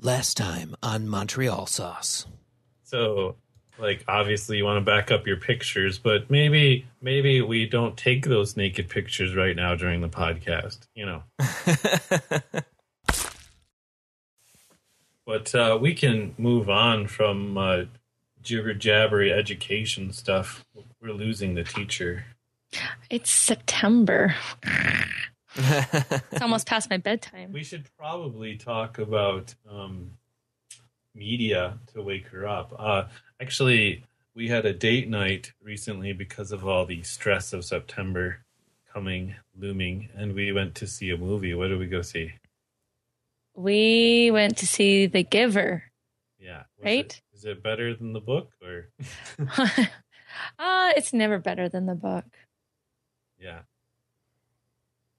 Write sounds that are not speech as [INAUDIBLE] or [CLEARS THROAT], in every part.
Last time on Montreal Sauce. So, like, obviously, you want to back up your pictures, but maybe, maybe we don't take those naked pictures right now during the podcast. You know. [LAUGHS] but uh, we can move on from uh, jibber jabbery education stuff. We're losing the teacher. It's September. It's [LAUGHS] almost past my bedtime. We should probably talk about um, media to wake her up. Uh, actually, we had a date night recently because of all the stress of September coming, looming, and we went to see a movie. What did we go see? We went to see The Giver. Yeah. Was Right? It, is it better than the book or? [LAUGHS] [LAUGHS] uh, it's never better than the book. yeah.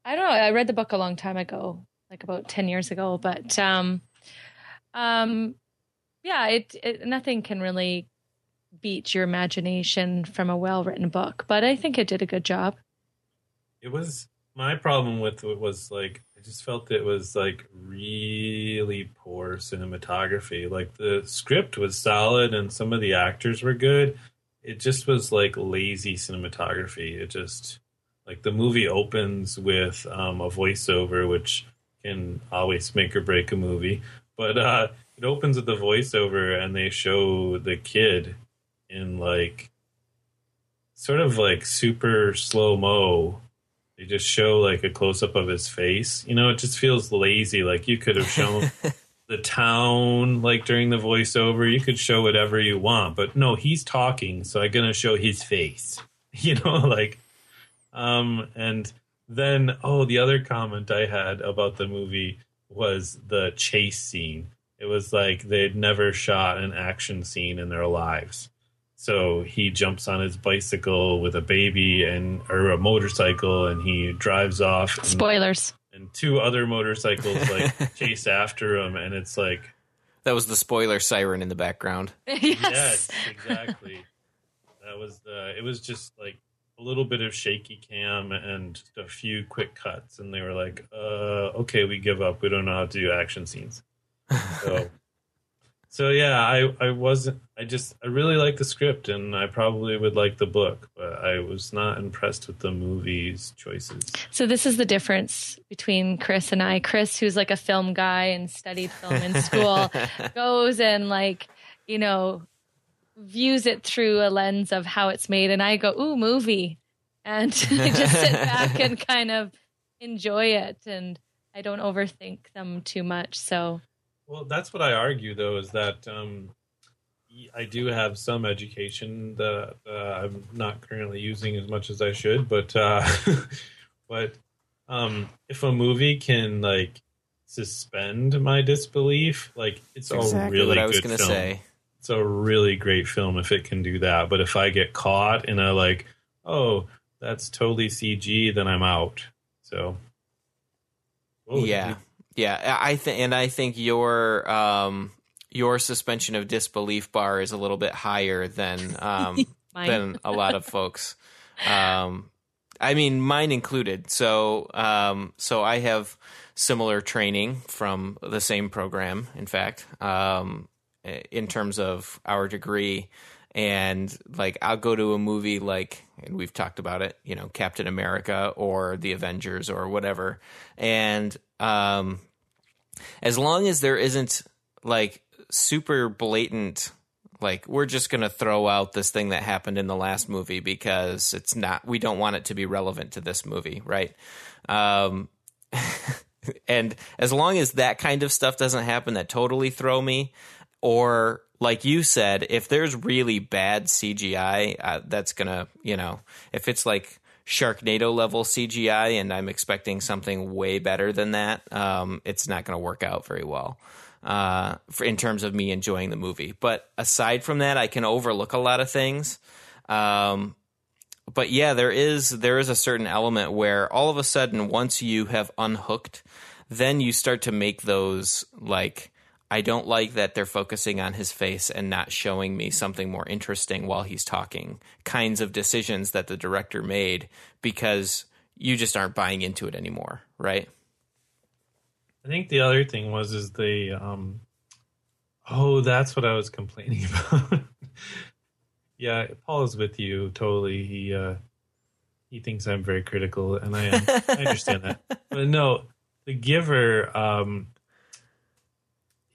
I don't know. I read the book a long time ago, like about 10 years ago, but um um yeah, it, it nothing can really beat your imagination from a well-written book, but I think it did a good job. It was my problem with it was like I just felt it was like really poor cinematography. Like the script was solid and some of the actors were good. It just was like lazy cinematography. It just like the movie opens with um, a voiceover, which can always make or break a movie. But uh, it opens with the voiceover, and they show the kid in like sort of like super slow mo. They just show like a close up of his face. You know, it just feels lazy. Like you could have shown [LAUGHS] the town like during the voiceover. You could show whatever you want, but no, he's talking, so I'm gonna show his face. [LAUGHS] You know, like um and then oh the other comment I had about the movie was the chase scene. It was like they'd never shot an action scene in their lives. So he jumps on his bicycle with a baby and or a motorcycle and he drives off and, Spoilers. and two other motorcycles like [LAUGHS] chase after him and it's like That was the spoiler siren in the background. [LAUGHS] yes. yes, exactly. That was the. It was just like a little bit of shaky cam and just a few quick cuts, and they were like, "Uh, okay, we give up. We don't know how to do action scenes." So, [LAUGHS] so yeah, I I wasn't. I just I really like the script, and I probably would like the book, but I was not impressed with the movie's choices. So this is the difference between Chris and I. Chris, who's like a film guy and studied film in school, [LAUGHS] goes and like, you know, views it through a lens of how it's made and I go, "Ooh, movie." And [LAUGHS] I just sit back and [LAUGHS] kind of enjoy it and I don't overthink them too much. So, Well, that's what I argue, though, is that um, I do have some education that uh, I'm not currently using as much as I should, but uh, [LAUGHS] but um, if a movie can like suspend my disbelief, like it's a exactly really what I was good going to film. say. It's a really great film if it can do that. But if I get caught in a like, oh, that's totally CG, then I'm out. So, Whoa, yeah, yeah. I think, and I think your um your suspension of disbelief bar is a little bit higher than um [LAUGHS] than a lot of folks. Um, I mean, mine included. So, um, so I have similar training from the same program. In fact, um, in terms of our degree, and like I'll go to a movie like, and we've talked about it, you know, Captain America or the Avengers or whatever, and um, as long as there isn't like super blatant like we're just going to throw out this thing that happened in the last movie because it's not we don't want it to be relevant to this movie right? Um [LAUGHS] and as long as that kind of stuff doesn't happen that totally throw me or like you said if there's really bad cgi uh, that's to you know if it's like Sharknado level CGI, and I'm expecting something way better than that. Um, it's not to work out very well uh, for, in terms of me enjoying the movie. But aside from that, I can overlook a lot of things. Um, but yeah, there is there is a certain element where all of a sudden, once you have unhooked, then you start to make those like. I don't like that they're focusing on his face and not showing me something more interesting while he's talking. Kinds of decisions that the director made because you just aren't buying into it anymore, right? I think the other thing was is the um Oh, that's what I was complaining [LAUGHS] about. yeah, Paul is with you totally. He uh he thinks I'm very critical and I am. I understand that. [LAUGHS] But no, the giver um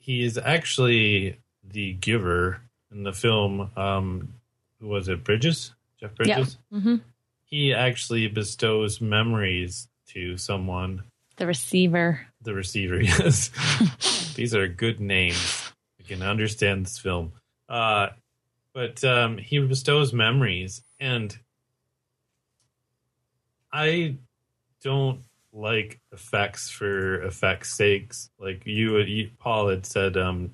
he is actually the giver in the film um who was it Bridges? Jeff Bridges? hmm He actually bestows memories to someone The receiver. the receiver [LAUGHS] yes [LAUGHS] these are good names i can understand this film uh but um he bestows memories and i don't like effects for effects sakes like you, you paul had said um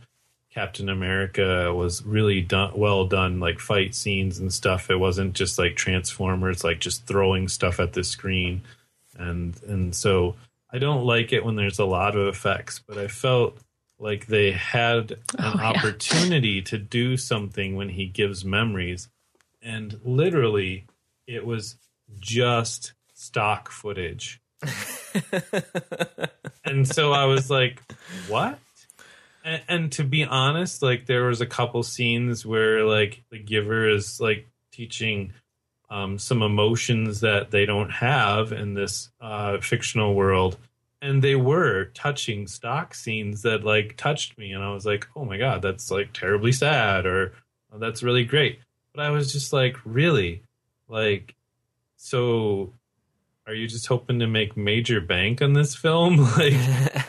captain america was really done well done like fight scenes and stuff it wasn't just like transformers like just throwing stuff at the screen and and so I don't like it when there's a lot of effects, but I felt like they had an Oh, yeah. opportunity to do something when he gives memories, and literally, it was just stock footage. [LAUGHS] and so I was like, "What?" And, and to be honest, like there was a couple scenes where like the giver is like teaching um, some emotions that they don't have in this uh, fictional world. And they were touching stock scenes that like touched me, and I was like, "Oh my god, that's like terribly sad," or "That's really great." But I was just like, "Really, like, so are you just hoping to make major bank on this film? [LAUGHS] like,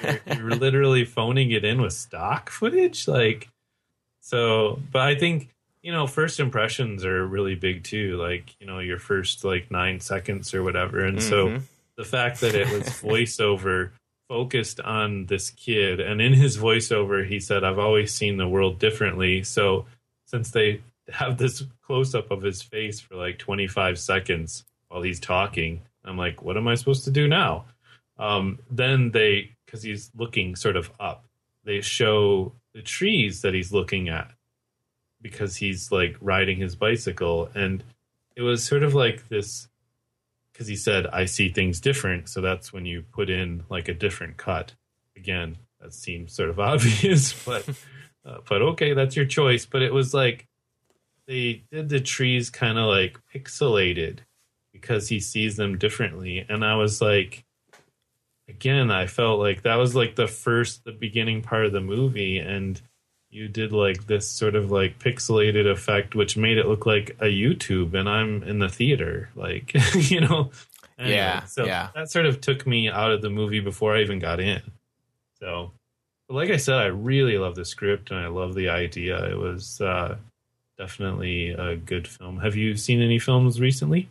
you're, you're [LAUGHS] literally phoning it in with stock footage, like." So, but I think you know, first impressions are really big too. Like, you know, your first like nine seconds or whatever. And so Mhm. the fact that it was [LAUGHS] voiceover focused on this kid, and in his voiceover, he said, I've always seen the world differently. So since they have this close up of his face for like 25 seconds while he's talking, I'm like, what am I supposed to do now? Um, then they, because he's looking sort of up, they show the trees that he's looking at because he's like riding his bicycle. And it was sort of like this because he said i see things different. So that's when you put in like a different cut. Again that seems sort of [LAUGHS] obvious but uh, but okay that's your choice. But it was like they did the trees kind of like pixelated because he sees them differently. And i was like again i felt like that was like the first the beginning part of the movie. And you did like this sort of like pixelated effect which made it look like a youtube and i'm in the theater like [LAUGHS] you know? Anyway, Yeah, so yeah. that sort of took me out of the movie before i even got in. So but like i said i really love the script and i love the idea. It was uh definitely a good film. Have you seen any films recently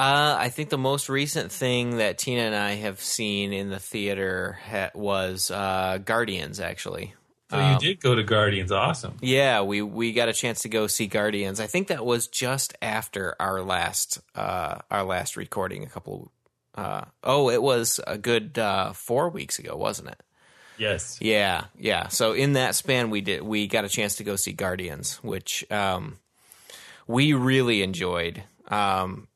Uh, I think the most recent thing that Tina and I have seen in the theater ha- was uh, Guardians. Actually, so Um, you did go to guardians awesome yeah, we we got a chance to go see Guardians. I think that was just after our last uh, our last recording. A couple. Uh, oh, it was a good uh, four weeks ago, wasn't it? yes Yeah, yeah. So in that span, we did we got a chance to go see Guardians, which um, we really enjoyed. Um,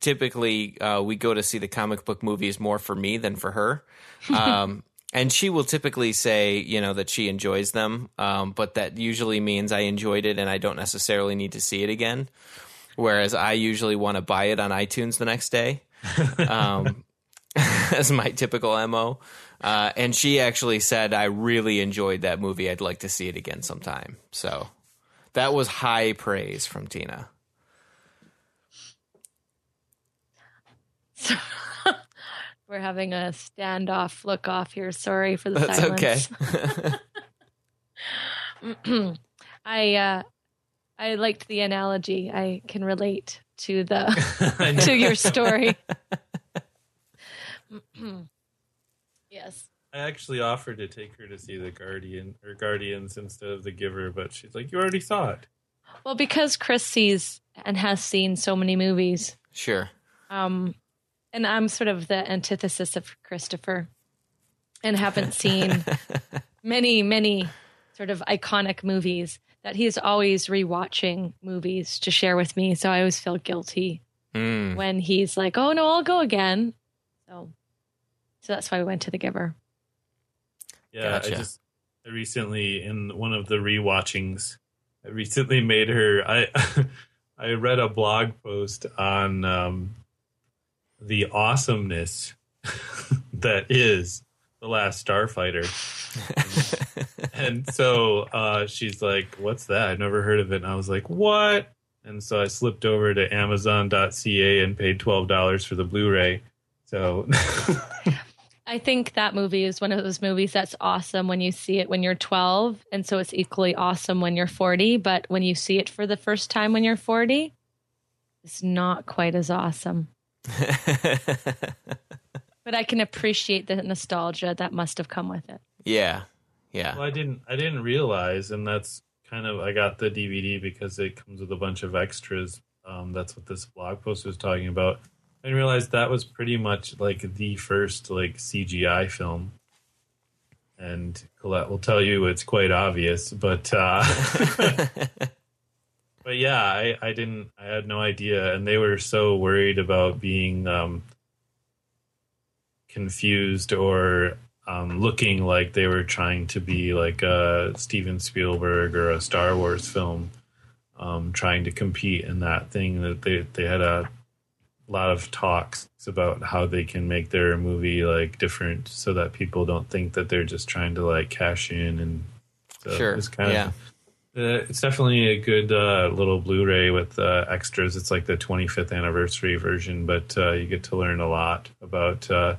typically, uh, we go to see the comic book movies more for me than for her. Um, [LAUGHS] and she will typically say, you know, that she enjoys them, um, but that usually means I enjoyed it and I don't necessarily need to see it again. Whereas I usually want to buy it on iTunes the next day. Um, [LAUGHS] as my typical mo. Uh, and she actually said, "I really enjoyed that movie. I'd like to see it again sometime." So that was high praise from Tina. [LAUGHS] We're having a standoff look off here. Sorry for the That's silence. okay. [LAUGHS] I uh, I liked the analogy. I can relate to the [LAUGHS] to your story. yes. I actually offered to take her to see the Guardian or Guardians instead of the Giver, but she's like, "You already saw it." Well, because Chris sees and has seen so many movies, sure. um, and I'm sort of the antithesis of Christopher, and haven't seen [LAUGHS] many, many sort of iconic movies that he's always rewatching movies to share with me. So I always feel guilty Mm. when he's like, "Oh no, I'll go again." So, so that's why we went to The Giver. Yeah, Gotcha. I just I recently in one of the rewatchings, I recently made her. I [LAUGHS] I read a blog post on um, the awesomeness [LAUGHS] that is the Last Starfighter, [LAUGHS] and so uh, she's like, "What's that? I've never heard of it." And I was like, "What?" And so I slipped over to Amazon.ca and paid twelve dollars for the Blu-ray. So [LAUGHS] I think that movie is one of those movies that's awesome when you see it when you're 12, and so it's equally awesome when you're 40. But when you see it for the first time when you're 40, it's not quite as awesome. [LAUGHS] but I can appreciate the nostalgia that must have come with it. Yeah, yeah. Well, I didn't. I didn't realize, and that's kind of. I got the DVD because it comes with a bunch of extras. Um, that's what this blog post was talking about. I didn't realize that was pretty much like the first like CGI film. And Colette will tell you it's quite obvious, but uh, [LAUGHS] [LAUGHS] but yeah, I, I didn't. I had no idea, and they were so worried about being um, confused or um, looking like they were trying to be like a Steven Spielberg or a Star Wars film, um, trying to compete in that thing that they they had a lot of talks about how they can make their movie like different so that people don't think that they're just trying to like cash in and so Sure, it's kind yeah. of uh, it's definitely a good uh, little Blu-ray with uh, extras. It's like the 25th anniversary version, but uh, you get to learn a lot about uh,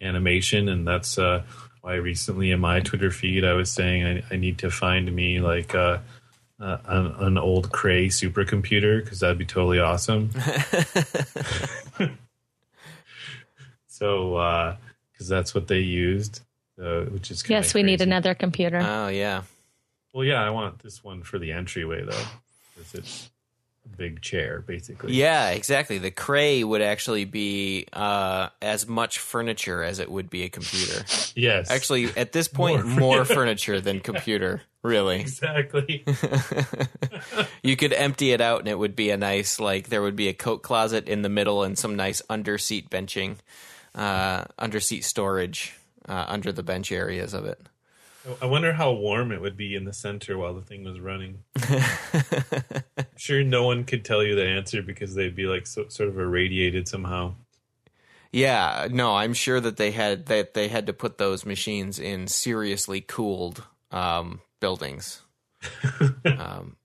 animation, and that's uh, why recently in my Twitter feed I was saying I, I need to find me like uh, uh, an, an old Cray supercomputer because that'd be totally awesome. [LAUGHS] [LAUGHS] so, because that's what they used, uh, which is Yes, we need another computer. Oh yeah. Well, yeah, I want this one for the entryway though, because it's a big chair basically. Yeah, exactly. The Cray would actually be uh, as much furniture as it would be a computer. Yes. Actually, at this point, More. [LAUGHS] more, furniture than computer. Really, Exactly. [LAUGHS] [LAUGHS] you could empty it out, and it would be a nice like there would be a coat closet in the middle and some nice under seat benching, uh, under seat storage uh, under the bench areas of it. I wonder how warm it would be in the center while the thing was running. I'm [LAUGHS] sure no one could tell you the answer because they'd be like so, sort of irradiated somehow. Yeah, no, I'm sure that they had that they had to put those machines in seriously cooled um, buildings. [LAUGHS] um,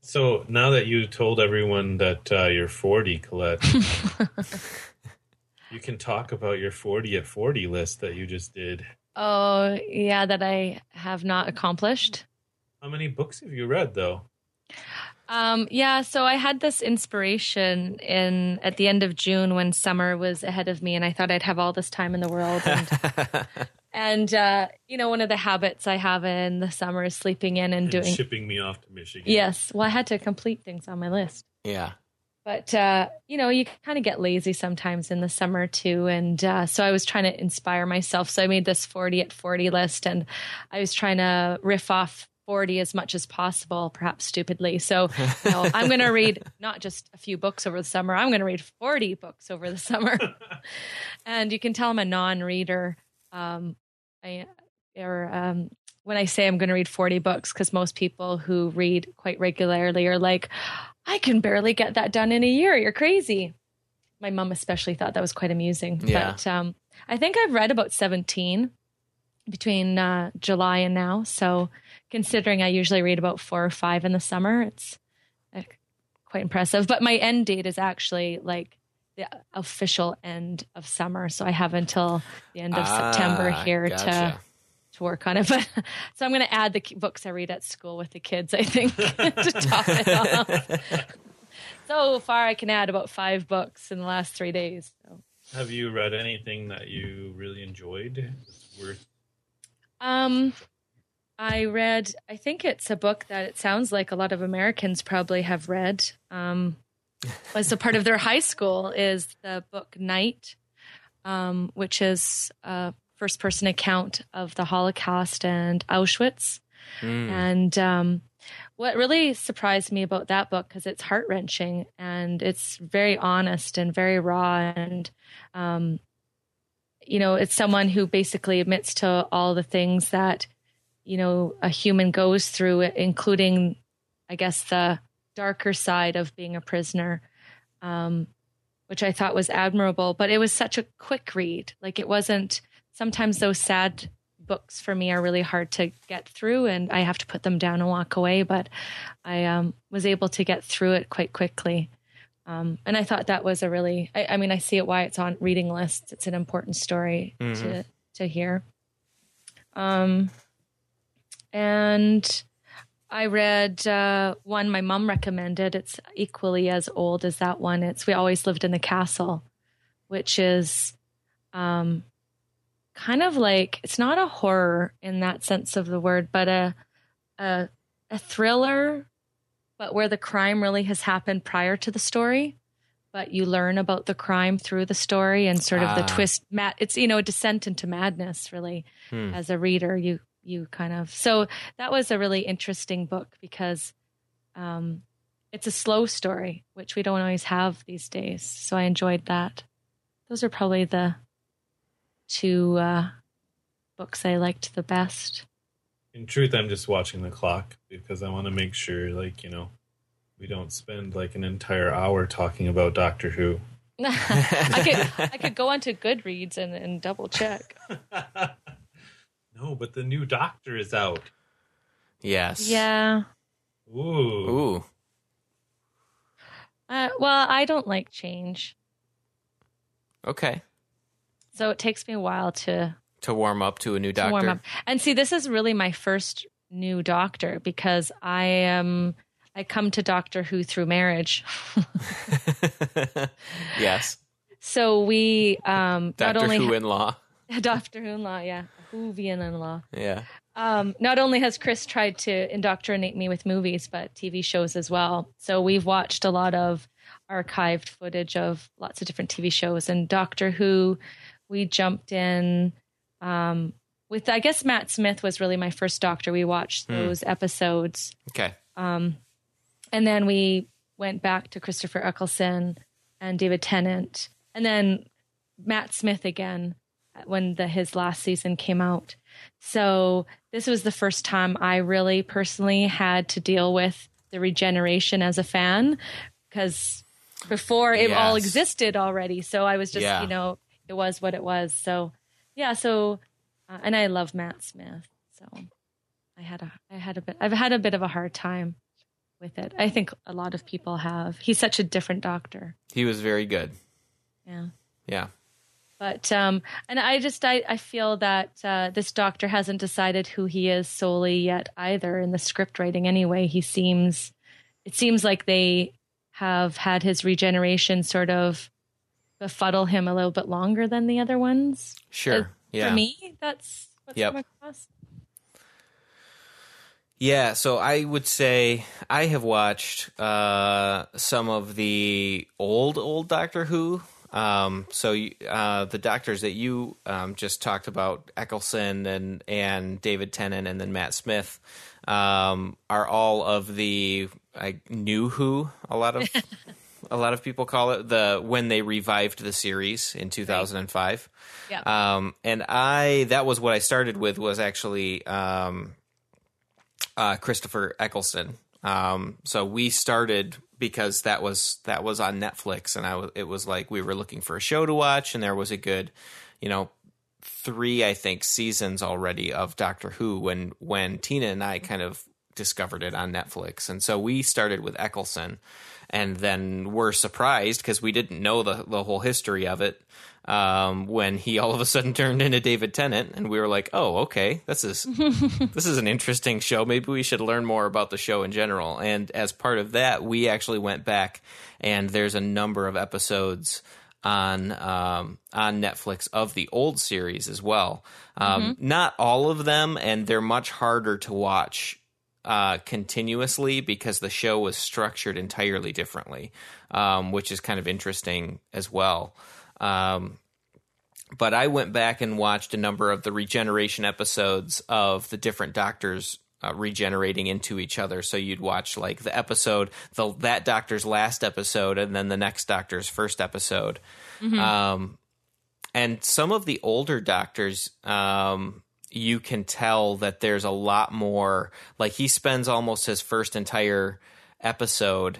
So now that you told everyone that uh, you're 40, Colette, [LAUGHS] you can talk about your 40 at 40 list that you just did. Oh, yeah, that I have not accomplished. How many books have you read, though? Um, yeah, so I had this inspiration in at the end of June when summer was ahead of me, and I thought I'd have all this time in the world. And, [LAUGHS] and uh, you know, one of the habits I have in the summer is sleeping in and And doing. shipping me off to Michigan. Yes, well, I had to complete things on my list. yeah, But uh, you know, you kind of get lazy sometimes in the summer too, and uh, so I was trying to inspire myself. So I made this forty at forty list, and I was trying to riff off forty as much as possible, perhaps stupidly. So you know, I'm going [LAUGHS] to read not just a few books over the summer. I'm going to read forty books over the summer, [LAUGHS] and you can tell I'm a non-reader. Um, I or um, when I say I'm going to read 40 books, because most people who read quite regularly are like, I can barely get that done in a year. You're crazy. My mom especially thought that was quite amusing. Yeah. But um, I think I've read about 17 between uh, July and now. So considering I usually read about four or five in the summer, it's uh, quite impressive. But my end date is actually like the official end of summer. So I have until the end of September Ah, here gotcha. to work on it. But so I'm going to add the books I read at school with the kids. I think [LAUGHS] to top it off. [LAUGHS] so far, I can add about five books in the last three days. So. Have you read anything that you really enjoyed? It's worth. Um, I read. I think it's a book that it sounds like a lot of Americans probably have read. Um, [LAUGHS] as a part of their high school is the book Night, um, which is a first-person account of the Holocaust and Auschwitz. Mm. And um, what really surprised me about that book because it's heart wrenching and it's very honest and very raw and um, you know, it's someone who basically admits to all the things that, you know, a human goes through, including, I guess, the darker side of being a prisoner, um, which I thought was admirable. But it was such a quick read. Like it wasn't, sometimes those sad books for me are really hard to get through and I have to put them down and walk away. But I um, was able to get through it quite quickly. Um, and I thought that was a really, I, I, mean, I see it why it's on reading lists. It's an important story mm-hmm. to, to hear. Um, and I read uh, one my mom recommended. It's equally as old as that one. It's We Always Lived in the Castle, which is um, kind of like, it's not a horror in that sense of the word, but a, a, a thriller but where the crime really has happened prior to the story but you learn about the crime through the story and sort of ah. the twist Matt it's you know a descent into madness really hmm. as a reader you you kind of so that was a really interesting book because um it's a slow story which we don't always have these days so i enjoyed that those are probably the two uh books i liked the best in truth, I'm just watching the clock because I want to make sure, like, you know, we don't spend like an entire hour talking about Doctor Who. [LAUGHS] [LAUGHS] I could I could go onto Goodreads and, and double check. [LAUGHS] no, but the new Doctor is out. Yes. Yeah. Ooh. Ooh. Uh, well, I don't like change. Okay. So it takes me a while to to warm up to a new doctor. warm up. And see, this is really my first new doctor because I am I come to Doctor Who through marriage. [LAUGHS] yes. So we um Doctor not only Who in law. [LAUGHS] Doctor Who in law, yeah. Whovian in law. Yeah. Um, not only has Chris tried to indoctrinate me with movies, but TV shows as well. So we've watched a lot of archived footage of lots of different TV shows and Doctor Who. We jumped in um, with I guess Matt Smith was really my first doctor. We watched hmm. those mm. episodes. Okay. Um, and then we went back to Christopher Eccleston and David Tennant, and then Matt Smith again when the his last season came out. So this was the first time I really personally had to deal with the regeneration as a fan because before it yes. all existed already. So I was just, yeah. you know, it was what it was. So yeah, so uh, and I love Matt Smith, so I had a I had a bit I've had a bit of a hard time with it. I think a lot of people have. He's such a different doctor. He was very good. Yeah. Yeah. But um and I just I I feel that uh this doctor hasn't decided who he is solely yet either in the script writing anyway. He seems it seems like they have had his regeneration sort of befuddle him a little bit longer than the other ones. Sure. Uh, yeah. For me, that's what's yep. come across. Yeah, so I would say I have watched uh, some of the old old Doctor Who. Um, so uh, the doctors that you um, just talked about, Eccleston and and David Tennant, and then Matt Smith, um, are all of the I, new Who. A lot of [LAUGHS] a lot of people call it the when they revived the series in 2005. Yeah. Um, and I that was what I started with was actually um, uh, Christopher Eccleston. Um, so we started because that was that was on Netflix, and I w- it was like we were looking for a show to watch, and there was a good, you know, three I think seasons already of Doctor Who when when Tina and I kind of discovered it on Netflix, and so we started with Eccleston and then we're surprised because we didn't know the the whole history of it um, when he all of a sudden turned into David Tennant, and we were like, "Oh, okay, this is [LAUGHS] this is an interesting show. Maybe we should learn more about the show in general." And as part of that, we actually went back, and there's a number of episodes on um, on Netflix of the old series as well. Um, mm-hmm. Not all of them, and they're much harder to watch uh, continuously because the show was structured entirely differently, um, which is kind of interesting as well. Um, but I went back and watched a number of the regeneration episodes of the different doctors uh, regenerating into each other. So you'd watch like the episode, the that doctor's last episode, and then the next doctor's first episode. Mm-hmm. Um, and some of the older doctors, um, you can tell that there's a lot more. Like he spends almost his first entire episode,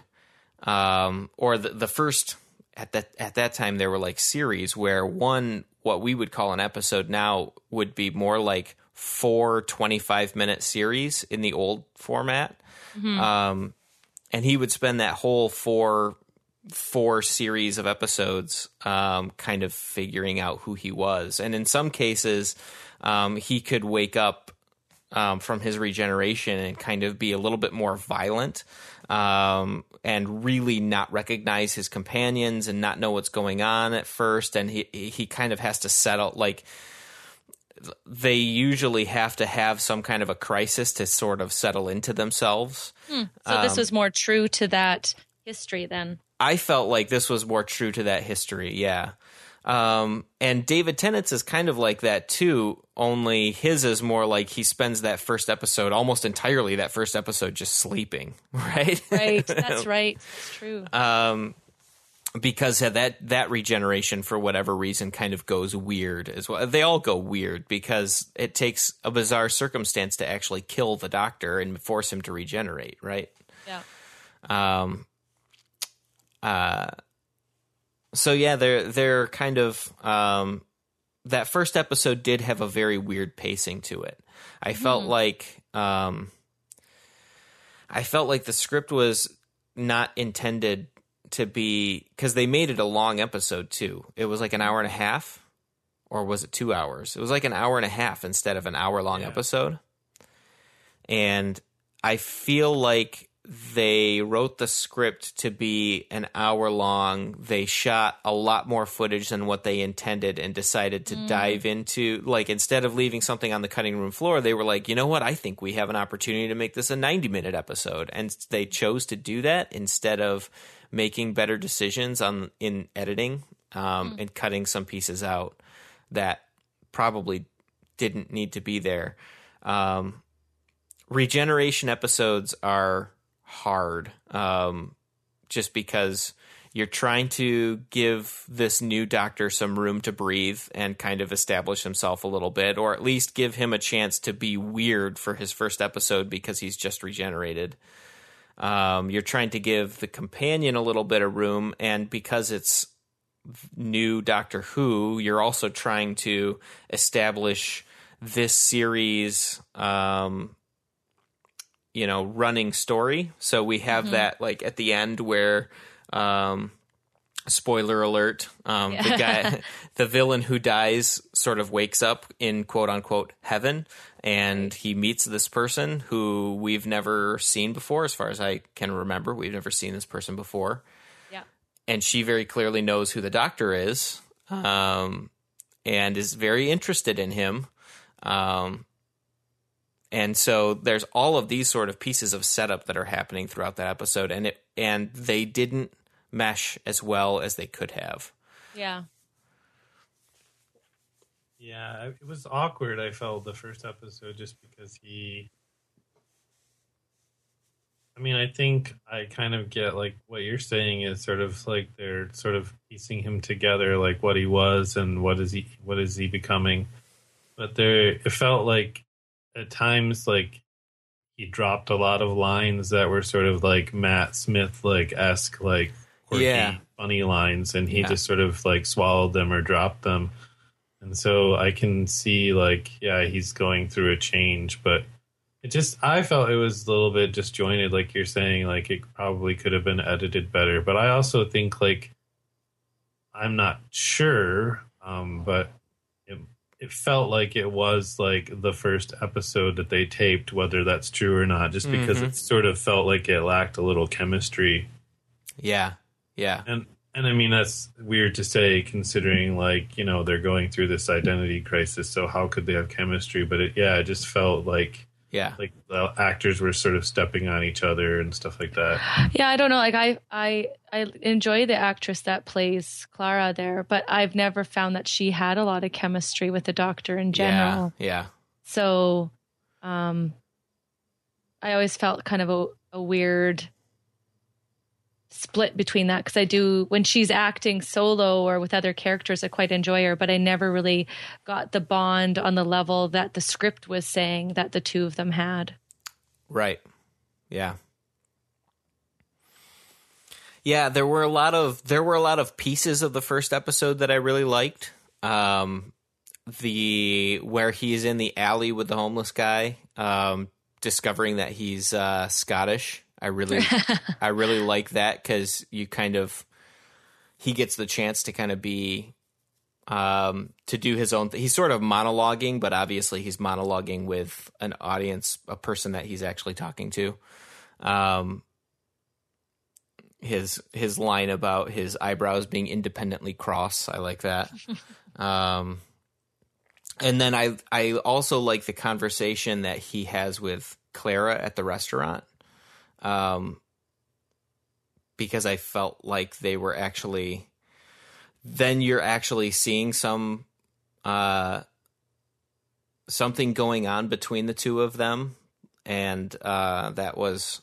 um, or the, the first at that at that time there were like series where one what we would call an episode now would be more like four 25 minute series in the old format. Um, and he would spend that whole four four series of episodes um, kind of figuring out who he was. And in some cases, um, he could wake up um, from his regeneration and kind of be a little bit more violent um, and really not recognize his companions and not know what's going on at first. And he, he kind of has to settle, like, they usually have to have some kind of a crisis to sort of settle into themselves. So this was more true to that history then. I felt like this was more true to that history, yeah. Um, and David Tennant's is kind of like that too, only his is more like he spends that first episode almost entirely that first episode just sleeping, [LAUGHS] right? Right. That's [LAUGHS] right. It's true. um, because that that regeneration for whatever reason kind of goes weird as well. They all go weird because it takes a bizarre circumstance to actually kill the doctor and force him to regenerate, right? yeah. Um, uh, so yeah, they're they're kind of um, that first episode did have a very weird pacing to it. I felt like um, I felt like the script was not intended to be because they made it a long episode too. It was like an hour and a half, or was it two hours? It was like an hour and a half instead of an hour long Yeah. episode. And I feel like they wrote the script to be an hour long. They shot a lot more footage than what they intended and decided to dive into like instead of leaving something on the cutting room floor, they were like, "You know what? I think we have an opportunity to make this a 90-minute episode." And they chose to do that instead of making better decisions on in editing um, and cutting some pieces out that probably didn't need to be there. Um, regeneration episodes are hard um, just because you're trying to give this new doctor some room to breathe and kind of establish himself a little bit, or at least give him a chance to be weird for his first episode because he's just regenerated. Um, you're trying to give the companion a little bit of room, and because it's new Doctor Who, you're also trying to establish this series um, you know running story. So we have that like at the end where um spoiler alert um the guy [LAUGHS] the villain who dies sort of wakes up in quote unquote heaven and he meets this person who we've never seen before as far as i can remember. We've never seen this person before. Yeah. and she very clearly knows who the doctor is um and is very interested in him um and so there's all of these sort of pieces of setup that are happening throughout that episode and it and they didn't mesh as well as they could have Yeah. Yeah, it was awkward. I felt the first episode just because he. I mean, I think I kind of get like what you're saying is sort of like they're sort of piecing him together, like what he was and what is he, what is he becoming. But there, it felt like at times like he dropped a lot of lines that were sort of like Matt Smith like esque, like quirky, Yeah. funny lines, and he Yeah. just sort of like swallowed them or dropped them. And so I can see like, yeah, he's going through a change, but it just I felt it was a little bit disjointed, like you're saying, like it probably could have been edited better. But I also think like I'm not sure, um, but it felt like it was like the first episode that they taped, whether that's true or not, just because Mhm. it sort of felt like it lacked a little chemistry. yeah yeah And and I mean that's weird to say considering like, you know, they're going through this identity crisis, so how could they have chemistry? But it yeah, it just felt like yeah like the actors were sort of stepping on each other and stuff like that. Yeah, I don't know. Like I, I, I enjoy the actress that plays Clara there, but I've never found that she had a lot of chemistry with the Doctor in general. yeah yeah So, um, I always felt kind of a, a weird split between that because I do when she's acting solo or with other characters, I quite enjoy her, but I never really got the bond on the level that the script was saying that the two of them had. Right. Yeah. Yeah, there were a lot of there were a lot of pieces of the first episode that I really liked. Um, the where he's in the alley with the homeless guy, um, discovering that he's uh, Scottish. I really, [LAUGHS] I really like that because you kind of he gets the chance to kind of be um, to do his own. Th- he's sort of monologuing, but obviously he's monologuing with an audience, a person that he's actually talking to. Um, his his line about his eyebrows being independently cross, I like that. [LAUGHS] um, and then I I also like the conversation that he has with Clara at the restaurant. Um, because I felt like they were actually then you're actually seeing some uh something going on between the two of them. And uh that was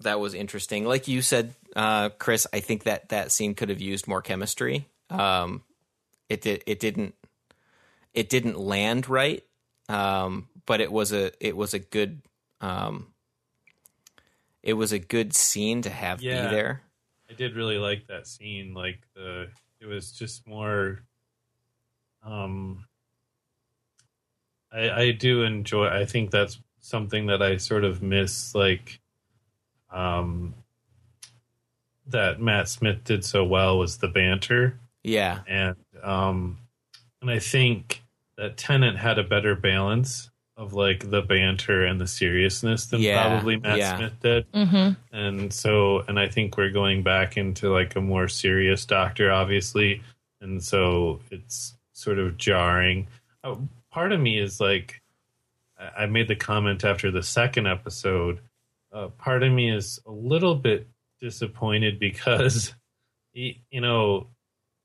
that was interesting. Like you said uh Chris I think that that scene could have used more chemistry. Um it did it didn't it didn't land right. Um but it was a it was a good um it was a good scene to have Yeah. be there I did really like that scene. Like the, it was just more. Um, I I do enjoy. I think that's something that I sort of miss. Like, um, that Matt Smith did so well was the banter, yeah and um, and I think that Tennant had a better balance of like the banter and the seriousness than Yeah, probably Matt yeah. Smith did Mm-hmm. and so and i think we're going back into like a more serious doctor obviously and so it's sort of jarring uh, part of me is like i I made the comment after the second episode uh, part of me is a little bit disappointed because [LAUGHS] you know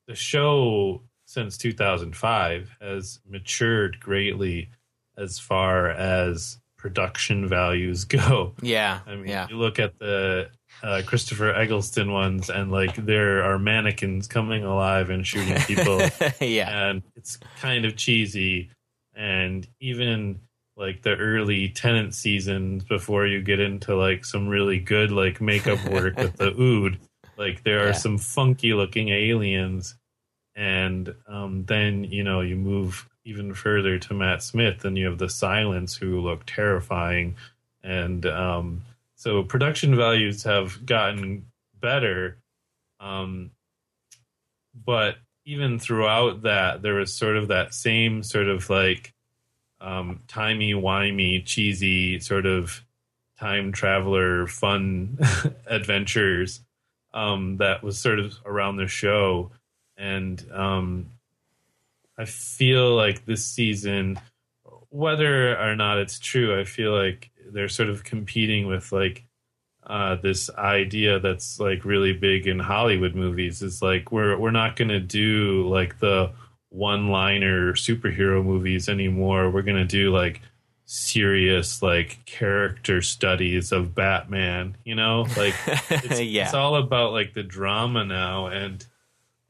the show since 2005 has matured greatly as far as production values [LAUGHS] go yeah I mean, yeah you look at the uh, Christopher Eccleston ones, and like there are mannequins coming alive and shooting people, [LAUGHS] yeah and it's kind of cheesy. And even like the early Tennant seasons before you get into like some really good like makeup work with the [LAUGHS] ood, like there are Yeah. some funky looking aliens. And um, then you know you move even further to Matt Smith, and you have the Silence, who look terrifying, and um, so production values have gotten better. Um, but even throughout that, there was sort of that same sort of like um, timey wimey, cheesy sort of time traveler fun [LAUGHS] adventures um, that was sort of around the show. And um, I feel like this season, whether or not it's true, I feel like they're sort of competing with like uh, this idea that's like really big in Hollywood movies. Is like we're we're not going to do like the one-liner superhero movies anymore. We're going to do like serious like character studies of Batman. You know, like [LAUGHS] it's, yeah it's all about like the drama now, and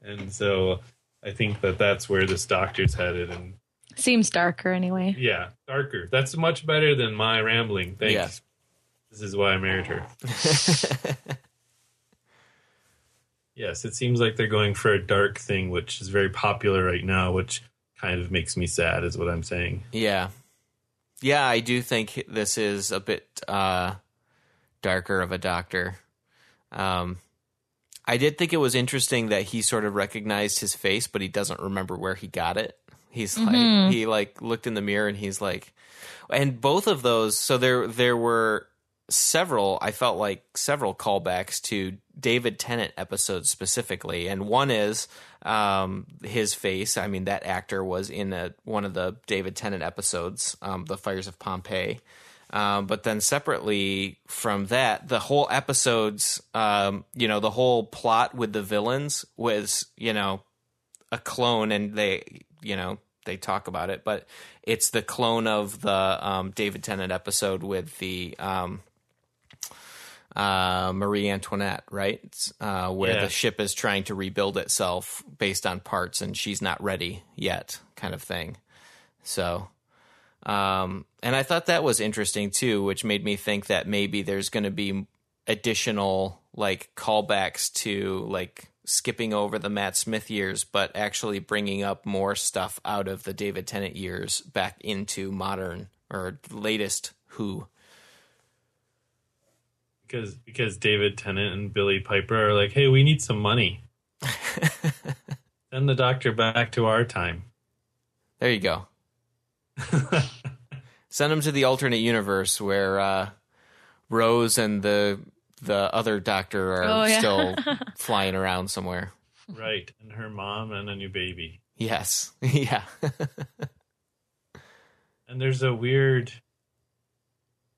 and so I think that that's where this doctor's headed, and Seems darker anyway. yeah, darker. That's much better than my rambling. Thanks. Yeah. This is why I married her. [LAUGHS] Yes, it seems like they're going for a dark thing, which is very popular right now, which kind of makes me sad, is what I'm saying. Yeah. Yeah, I do think this is a bit uh, darker of a doctor. Um, I did think it was interesting that he sort of recognized his face, but he doesn't remember where he got it. He's like he like looked in the mirror and he's like, and both of those. So there there were several. I felt like several callbacks to David Tennant episodes specifically, and one is um, his face. I mean, that actor was in a, one of the David Tennant episodes, um, "The Fires of Pompeii." Um, but then separately from that, the whole episodes, um, you know, the whole plot with the villains was, you know, a clone, and they, you know, they talk about it, but it's the clone of the um, David Tennant episode with the um, uh, Marie Antoinette, right? Uh, where Yeah. the ship is trying to rebuild itself based on parts, and she's not ready yet, kind of thing. So, um, and I thought that was interesting too, which made me think that maybe there's going to be additional like callbacks to like skipping over the Matt Smith years, but actually bringing up more stuff out of the David Tennant years back into modern or latest Who. because because David Tennant and Billie Piper are like, hey, we need some money. [LAUGHS] Send the doctor back to our time. There you go. [LAUGHS] Send him to the alternate universe where uh, Rose and the the other doctor are Oh, yeah. still [LAUGHS] flying around somewhere. right, and her mom and a new baby. Yes. [LAUGHS] yeah. And there's a weird.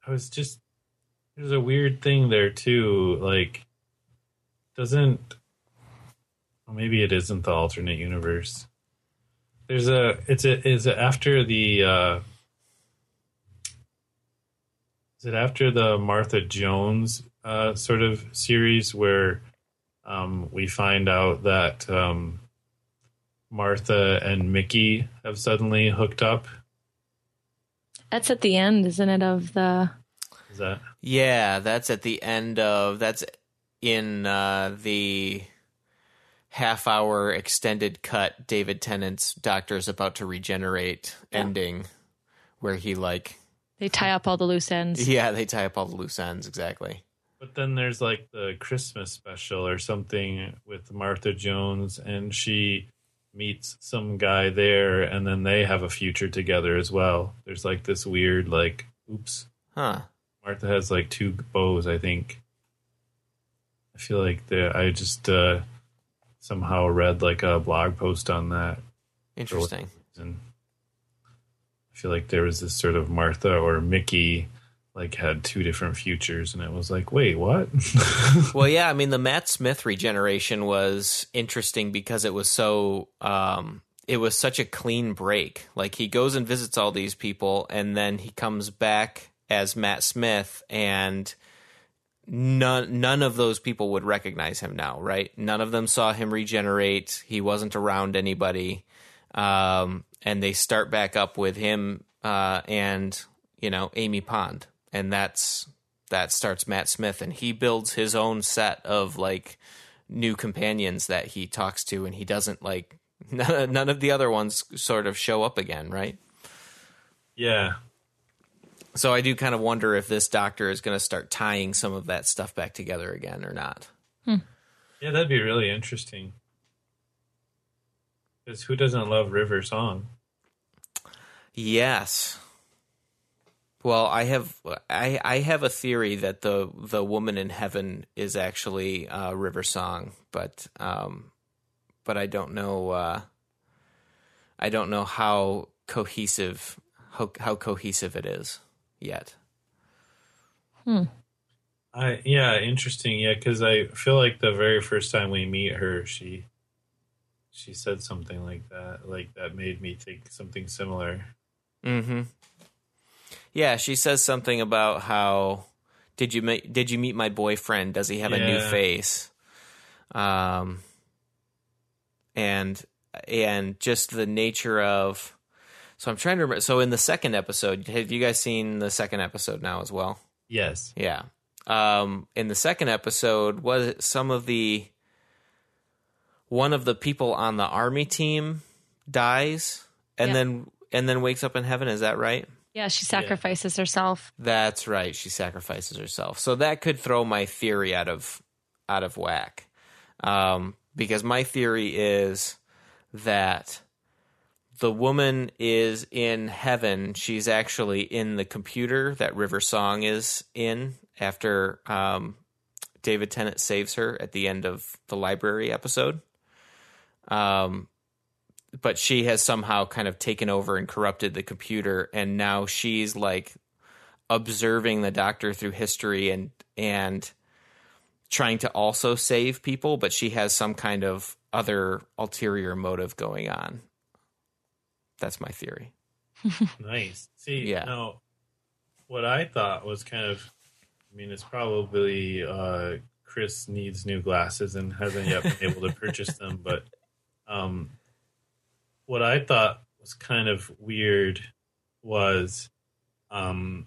I was just there's a weird thing there too. Like, doesn't. Well, maybe it isn't the alternate universe. There's a. It's a. Is it after the. uh Is it after the Martha Jones uh, sort of series where um, we find out that um, Martha and Mickey have suddenly hooked up? That's at the end, isn't it? Of the Is that Yeah, that's at the end of that's in uh, the half hour extended cut David Tennant's Doctor's About to Regenerate Yeah. ending where he like they tie up all the loose ends. yeah, they tie up all the loose ends exactly. But then there's like the Christmas special or something with Martha Jones, and she meets some guy there, and then they have a future together as well. There's like this weird, like, oops. Huh. Martha has like two beaus, I think. I feel like the I just uh, somehow read like a blog post on that. Interesting. and I feel like there was this sort of Martha or Mickey like had two different futures, and it was like, wait, what? [LAUGHS] Well, yeah, I mean the Matt Smith regeneration was interesting because it was so um it was such a clean break. Like he goes and visits all these people and then he comes back as Matt Smith and none none of those people would recognize him now, right? None of them saw him regenerate. He wasn't around anybody. Um and they start back up with him uh and you know, Amy Pond. And that's that starts Matt Smith, and he builds his own set of like new companions that he talks to, and he doesn't like none, [LAUGHS] none of the other ones sort of show up again, right? yeah, So I do kind of wonder if this doctor is going to start tying some of that stuff back together again or not. yeah, that'd be really interesting. Because who doesn't love River Song? Yes. Well, I have I I have a theory that the the woman in heaven is actually uh, River Song, but um, but I don't know uh, I don't know how cohesive how, how cohesive it is yet. Hmm. I yeah, interesting. Yeah, because I feel like the very first time we meet her, she she said something like that, like that made me think something similar. Mm-hmm. Yeah, she says something about how did you meet did you meet my boyfriend? Does he have a new face? Um, and and just the nature of. So I'm trying to remember. So in the second episode, have you guys seen the second episode now as well? Yes. Yeah. Um, in the second episode, was it some of the one of the people on the army team dies and Yeah. then and then wakes up in heaven? Is that right? Yeah, she sacrifices herself. That's right. She sacrifices herself. So that could throw my theory out of out of whack. Um, because my theory is that the woman is in heaven. She's actually in the computer that River Song is in after um, David Tennant saves her at the end of the library episode. Um, but she has somehow kind of taken over and corrupted the computer, and now she's like observing the doctor through history and and trying to also save people, but she has some kind of other ulterior motive going on. That's my theory. [LAUGHS] Nice. See, Yeah. no, what I thought was kind of I mean, it's probably uh, Chris needs new glasses and hasn't yet been able to purchase them. [LAUGHS] But um, what I thought was kind of weird was um,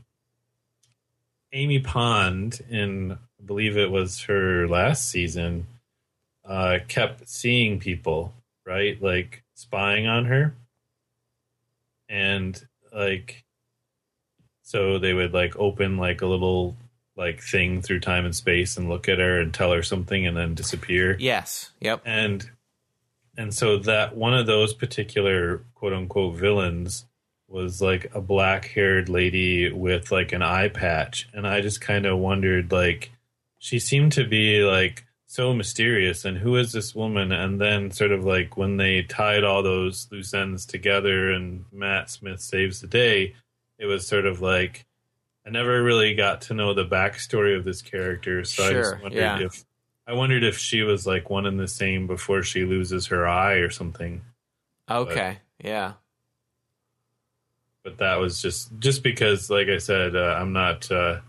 Amy Pond in I believe it was her last season uh, kept seeing people right like spying on her and like so they would like open like a little like thing through time and space and look at her and tell her something and then disappear Yes. Yep. and and so that one of those particular quote unquote villains was like a black haired lady with like an eye patch and i just kind of wondered like she seemed to be like so mysterious and who is this woman and then sort of like when they tied all those loose ends together and matt smith saves the day it was sort of like i never really got to know the backstory of this character so i Sure, just wondered yeah. if I wondered if she was like one and the same before she loses her eye or something. Okay. Yeah. But that was just just because, like I said, uh, I'm not. Uh,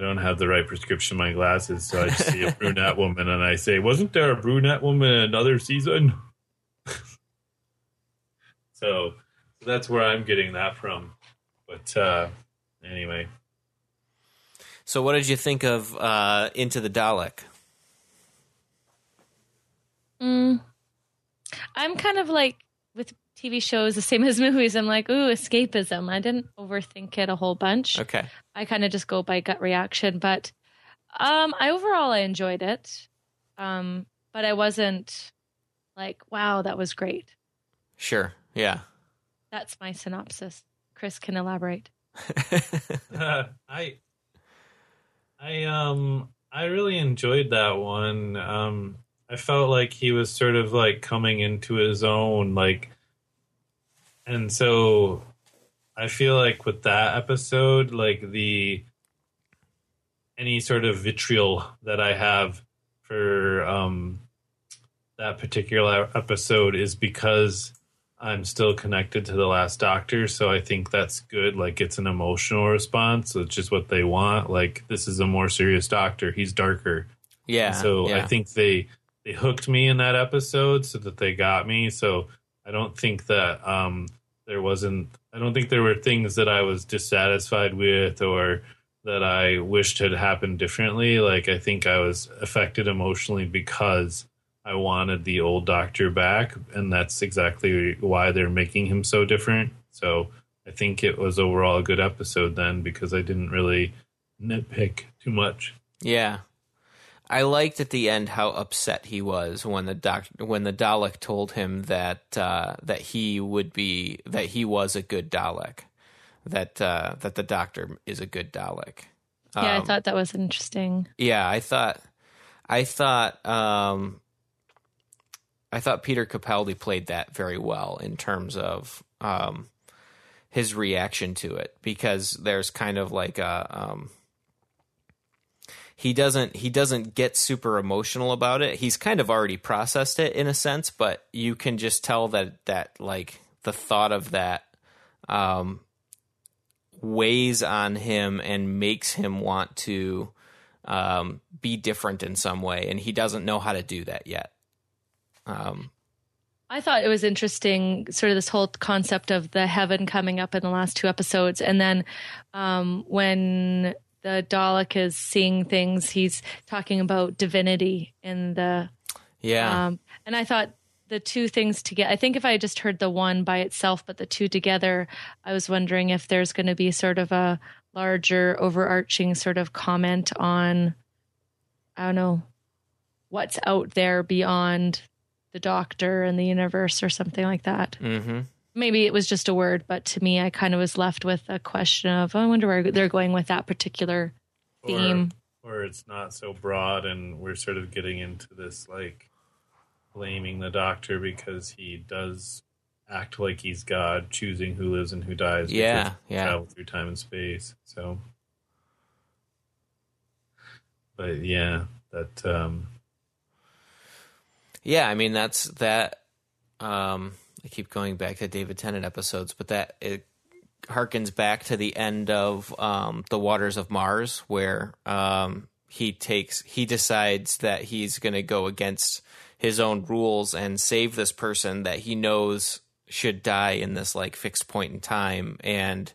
I don't have the right prescription in my glasses, so I just see a [LAUGHS] brunette woman and I say, "Wasn't there a brunette woman in another season?" so, [LAUGHS] so that's where I'm getting that from. But uh, anyway, So, what did you think of uh, Into the Dalek? Mm. I'm kind of like with TV shows, the same as movies. I'm like, ooh, escapism. I didn't overthink it a whole bunch. Okay. I kind of just go by gut reaction, but um, I overall I enjoyed it. Um, but I wasn't like, wow, that was great. Sure. Yeah. That's my synopsis. Chris can elaborate. [LAUGHS] [LAUGHS] I I um I really enjoyed that one. Um I felt like he was sort of like coming into his own like and so I feel like with that episode like the any sort of vitriol that I have for um that particular episode is because I'm still connected to the last doctor, so I think that's good. Like it's an emotional response, which is what they want. Like this is a more serious doctor. He's darker. yeah. so yeah. I think they they hooked me in that episode so that they got me. So I don't think that um there wasn't I don't think there were things that I was dissatisfied with or that I wished had happened differently. Like I think I was affected emotionally because I wanted the old doctor back, and that's exactly why they're making him so different. So I think it was overall a good episode then because I didn't really nitpick too much. Yeah. I liked at the end how upset he was when the doc when the Dalek told him that uh, that he would be that he was a good Dalek, that uh, that the Doctor is a good Dalek. Yeah, I Um, thought that was interesting. Yeah, I thought, I thought, um, I thought Peter Capaldi played that very well in terms of um, his reaction to it because there's kind of like a um, he doesn't he doesn't get super emotional about it. He's kind of already processed it in a sense, but you can just tell that that like the thought of that um, weighs on him and makes him want to um, be different in some way, and he doesn't know how to do that yet. Um, I thought it was interesting, sort of this whole concept of the heaven coming up in the last two episodes, and then um, when the Dalek is seeing things, he's talking about divinity in the. yeah, Um, and I thought the two things together. I think if I just heard the one by itself, but the two together, I was wondering if there's going to be sort of a larger, overarching sort of comment on, I don't know, what's out there beyond the Doctor and the universe or something like that. hmm Maybe it was just a word, but to me, I kind of was left with a question of, oh, I wonder where they're going with that particular theme. Or, or it's not so broad, and we're sort of getting into this like blaming the doctor because he does act like he's God, choosing who lives and who dies. Yeah, he yeah. Travel through time and space. So, but yeah, that um, yeah. I mean, that's that. Um, I keep going back to David Tennant episodes, but that it harkens back to the end of um, the Waters of Mars, where um, he takes he decides that he's going to go against his own rules and save this person that he knows should die in this like fixed point in time and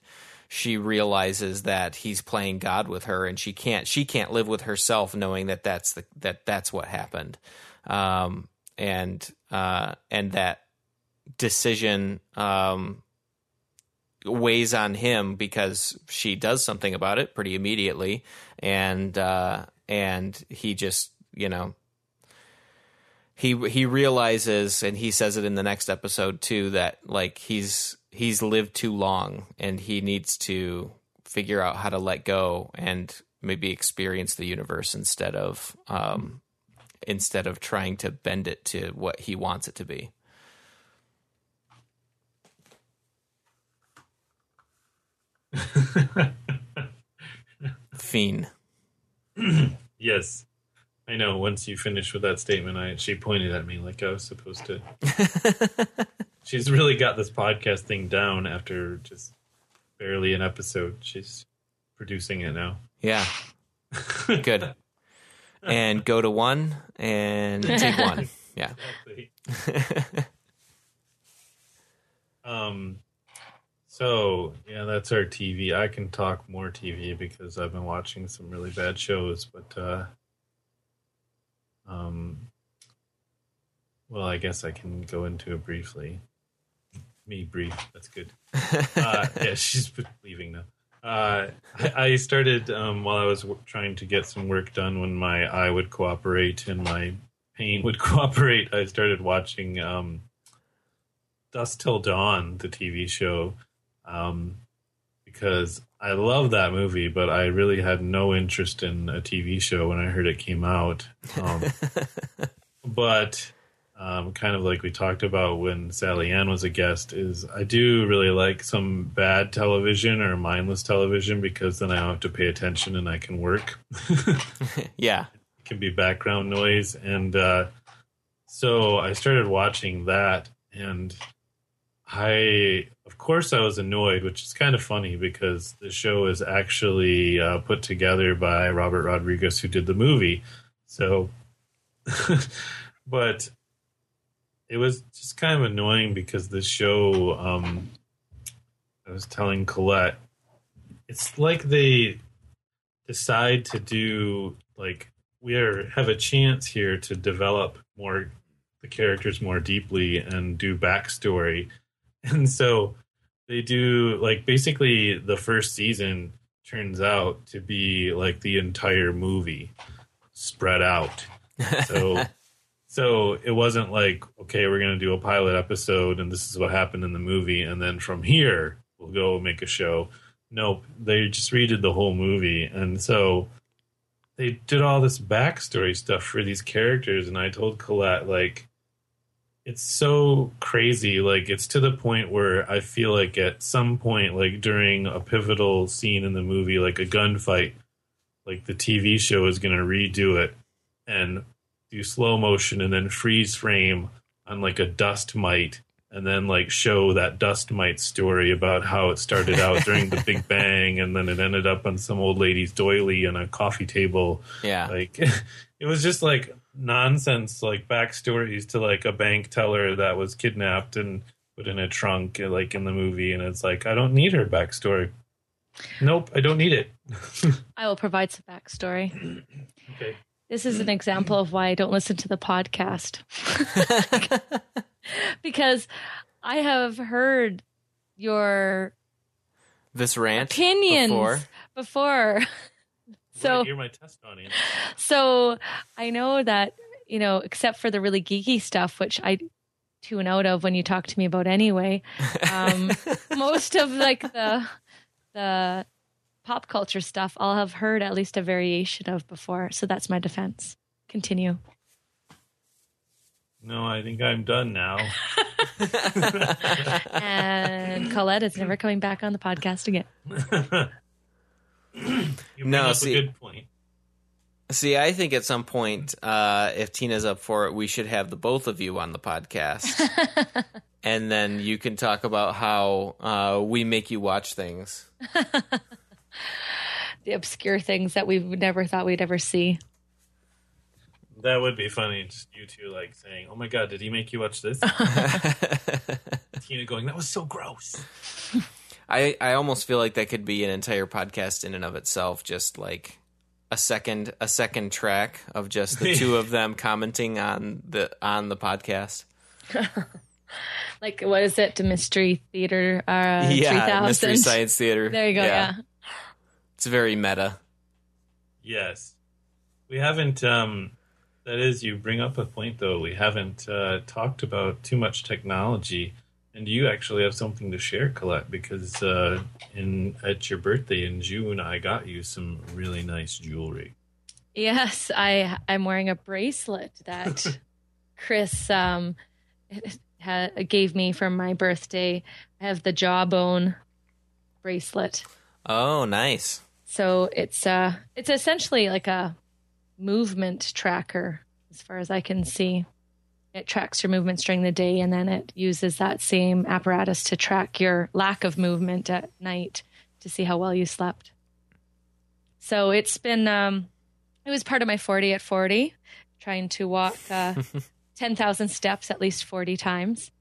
she realizes that he's playing god with her and she can't she can't live with herself knowing that that's the that that's what happened. Um and uh and that decision um weighs on him because she does something about it pretty immediately. And uh and he just you know he he realizes and he says it in the next episode too that like he's he's lived too long and he needs to figure out how to let go and maybe experience the universe instead of um instead of trying to bend it to what he wants it to be [LAUGHS] fiend [CLEARS THROAT] Yes. I know. Once you finish with that statement, I she pointed at me like I was supposed to. [LAUGHS] She's really got this podcast thing down after just barely an episode. She's producing it now. yeah [LAUGHS] good and go to one and take one yeah um. So yeah, that's our TV. I can talk more TV because I've been watching some really bad shows, but uh, um, well, I guess I can go into it briefly. Me brief. That's good. uh, [LAUGHS] yeah, she's [LAUGHS] leaving now. Uh, I, I started um, while I was w- trying to get some work done when my eye would cooperate and my pain would [LAUGHS] cooperate. I started watching um, Dusk Till Dawn, the TV show, um, because I love that movie, but I really had no interest in a TV show when I heard it came out. Um, [LAUGHS] but um, kind of like we talked about when Sally Ann was a guest, is I do really like some bad television or mindless television because then I don't have to pay attention and I can work. [LAUGHS] yeah it can be background noise. And uh, so I started watching that, and I, of course, I was annoyed, which is kind of funny because the show is actually uh, put together by Robert Rodriguez, who did the movie. So, [LAUGHS] but it was just kind of annoying because the show, um, I was telling Colette, it's like they decide to do like we are have a chance here to develop more the characters more deeply and do backstory [LAUGHS] and so they do like basically the first season turns out to be like the entire movie spread out. [LAUGHS] So so it wasn't like okay we're going to do a pilot episode and this is what happened in the movie and then from here we'll go make a show. Nope they just redid the whole movie. And so they did all this backstory stuff for these characters and i told colette like it's so crazy like it's to the point where i feel like at some point like during a pivotal scene in the movie like a gunfight like the tv show is going to redo it and do slow motion and then freeze frame on like a dust mite and then like show that dust mite story about how it started out during the big [LAUGHS] bang and then it ended up on some old lady's doily and a coffee table. Yeah. Like [LAUGHS] it was just like nonsense like backstories to like a bank teller that was kidnapped and put in a trunk eh, like in the movie and it's like i don't need her backstory nope i don't need it [LAUGHS] I will provide some backstory. okay This is an example of why I don't listen to the podcast. [LAUGHS] [LAUGHS] because I have heard your this rant opinions before before. So you're my test audience [LAUGHS] so I know that, you know, except for the really geeky stuff, which I tune out of when you talk to me about anyway. Um, [LAUGHS] most of like the the pop culture stuff I'll have heard at least a variation of before. So that's my defense. Continue. no i think i'm done now [LAUGHS] And Colette is never coming back on the podcast again. You No, up see- a good point See, I think at some point, uh, if Tina's up for it, we should have the both of you on the podcast [LAUGHS] and then you can talk about how uh, we make you watch things. [LAUGHS] the obscure things that we never thought we'd ever see. That would be funny. Just you two like saying, "Oh my god, did he make you watch this?" [LAUGHS] Tina going, "That was so gross." I I almost feel like that could be an entire podcast in and of itself, just like a second a second track of just the two [LAUGHS] of them commenting on the on the podcast. [LAUGHS] like what is it? The Mystery Theater uh yeah, 3000? Mystery Science Theater. [LAUGHS] There you go, yeah. It's very meta. Yes, we haven't. um That is, you bring up a point though. We haven't uh, talked about too much technology, and you actually have something to share, Colette, because uh, in at your birthday in June, I got you some really nice jewelry. Yes, I I'm wearing a bracelet that [LAUGHS] Chris um ha, gave me for my birthday. I have the jawbone bracelet. Oh, nice. So it's uh it's essentially like a movement tracker as far as I can see. It tracks your movements during the day and then it uses that same apparatus to track your lack of movement at night to see how well you slept. So it's been um it was part of my 40 at 40 trying to walk uh [LAUGHS] 10,000 steps at least 40 times.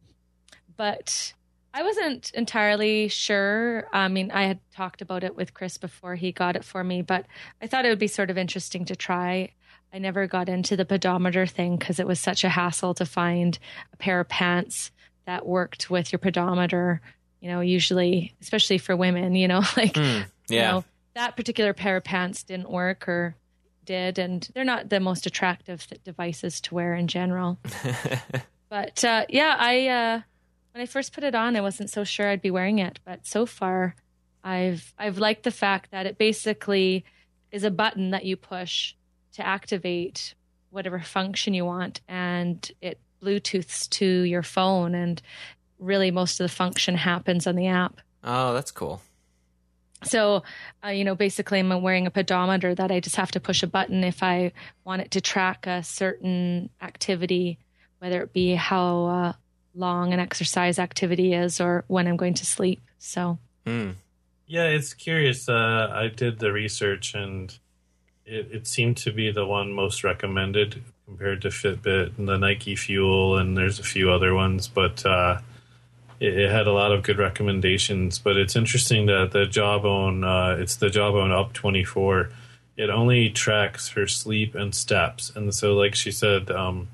But I wasn't entirely sure. I mean, I had talked about it with Chris before he got it for me, but I thought it would be sort of interesting to try. I never got into the pedometer thing because it was such a hassle to find a pair of pants that worked with your pedometer. You know, usually, especially for women, you know, [LAUGHS] like, Mm, you yeah. know, that particular pair of pants didn't work or did, and they're not the most attractive devices to wear in general. [LAUGHS] but uh, yeah, I uh, when I first put it on, I wasn't so sure I'd be wearing it, but so far, I've I've liked the fact that it basically is a button that you push to activate whatever function you want, and it Bluetooths to your phone, and really most of the function happens on the app. oh, that's cool. So, uh, you know, basically, I'm wearing a pedometer that I just have to push a button if I want it to track a certain activity, whether it be how uh, long an exercise activity is or when I'm going to sleep. So, Mm. Yeah, it's curious. Uh, I did the research, and it, it seemed to be the one most recommended compared to Fitbit and the Nike Fuel, and there's a few other ones, but uh, it, it had a lot of good recommendations. But it's interesting that the Jawbone, uh, it's the Jawbone Up 24. It only tracks her sleep and steps, and so, like she said, um,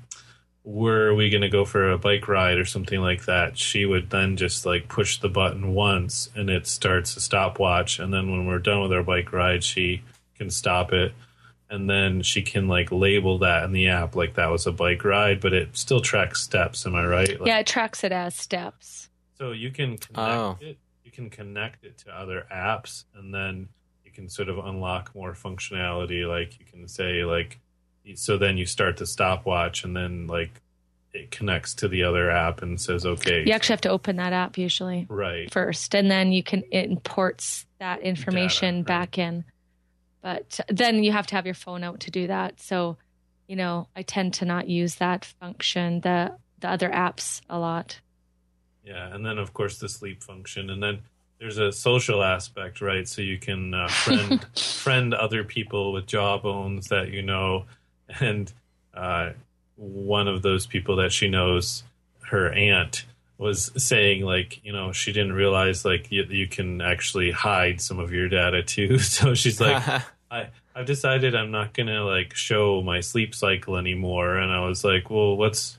were we going to go for a bike ride or something like that, she would then just like push the button once and it starts a stopwatch. And then when we're done with our bike ride, she can stop it. And then she can like label that in the app like that was a bike ride, but it still tracks steps. Am I right? Like, yeah, it tracks it as steps. So you can connect Oh. it. You can connect it to other apps, and then you can sort of unlock more functionality. Like you can say like, so then you start the stopwatch, and then like it connects to the other app and says, okay, You actually have to open that app usually right. first, and then you can it imports that information right. back in. But then you have to have your phone out to do that. So, you know, I tend to not use that function, the the other apps a lot. Yeah, and then of course the sleep function, and then there's a social aspect, right? So you can uh, friend [LAUGHS] friend other people with jawbones that you know, and uh, one of those people that she knows, her aunt was saying like you know she didn't realize like you, you can actually hide some of your data too [LAUGHS] so she's like [LAUGHS] I, I've decided I'm not gonna like show my sleep cycle anymore. And I was like, well, what's?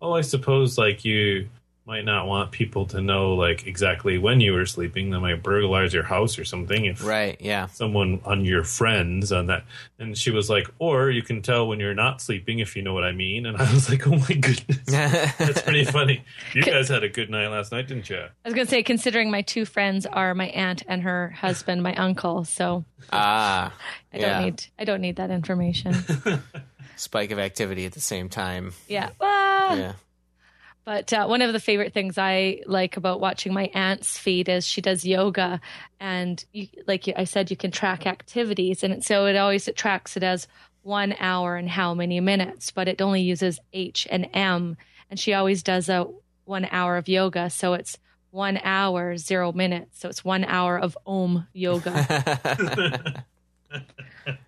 Oh, I suppose like you might not want people to know like exactly when you were sleeping. They might burglarize your house or something. If right. Yeah. someone on your friends on that. And she was like, or you can tell when you're not sleeping if you know what I mean. And I was like, oh my goodness, [LAUGHS] that's pretty funny. You guys had a good night last night, didn't you? I was going to say, considering my two friends are my aunt and her husband, my uncle, so ah. I don't need I don't need that information. [LAUGHS] spike of activity at the same time. yeah. Ah. Yeah. But uh, one of the favorite things I like about watching my aunt's feed is she does yoga, and you, like I said, you can track activities, and so it always it tracks it as one hour and how many minutes, but it only uses H and M, and she always does a one hour of yoga. So it's one hour, zero minutes. So it's one hour of Om yoga. [LAUGHS] [LAUGHS]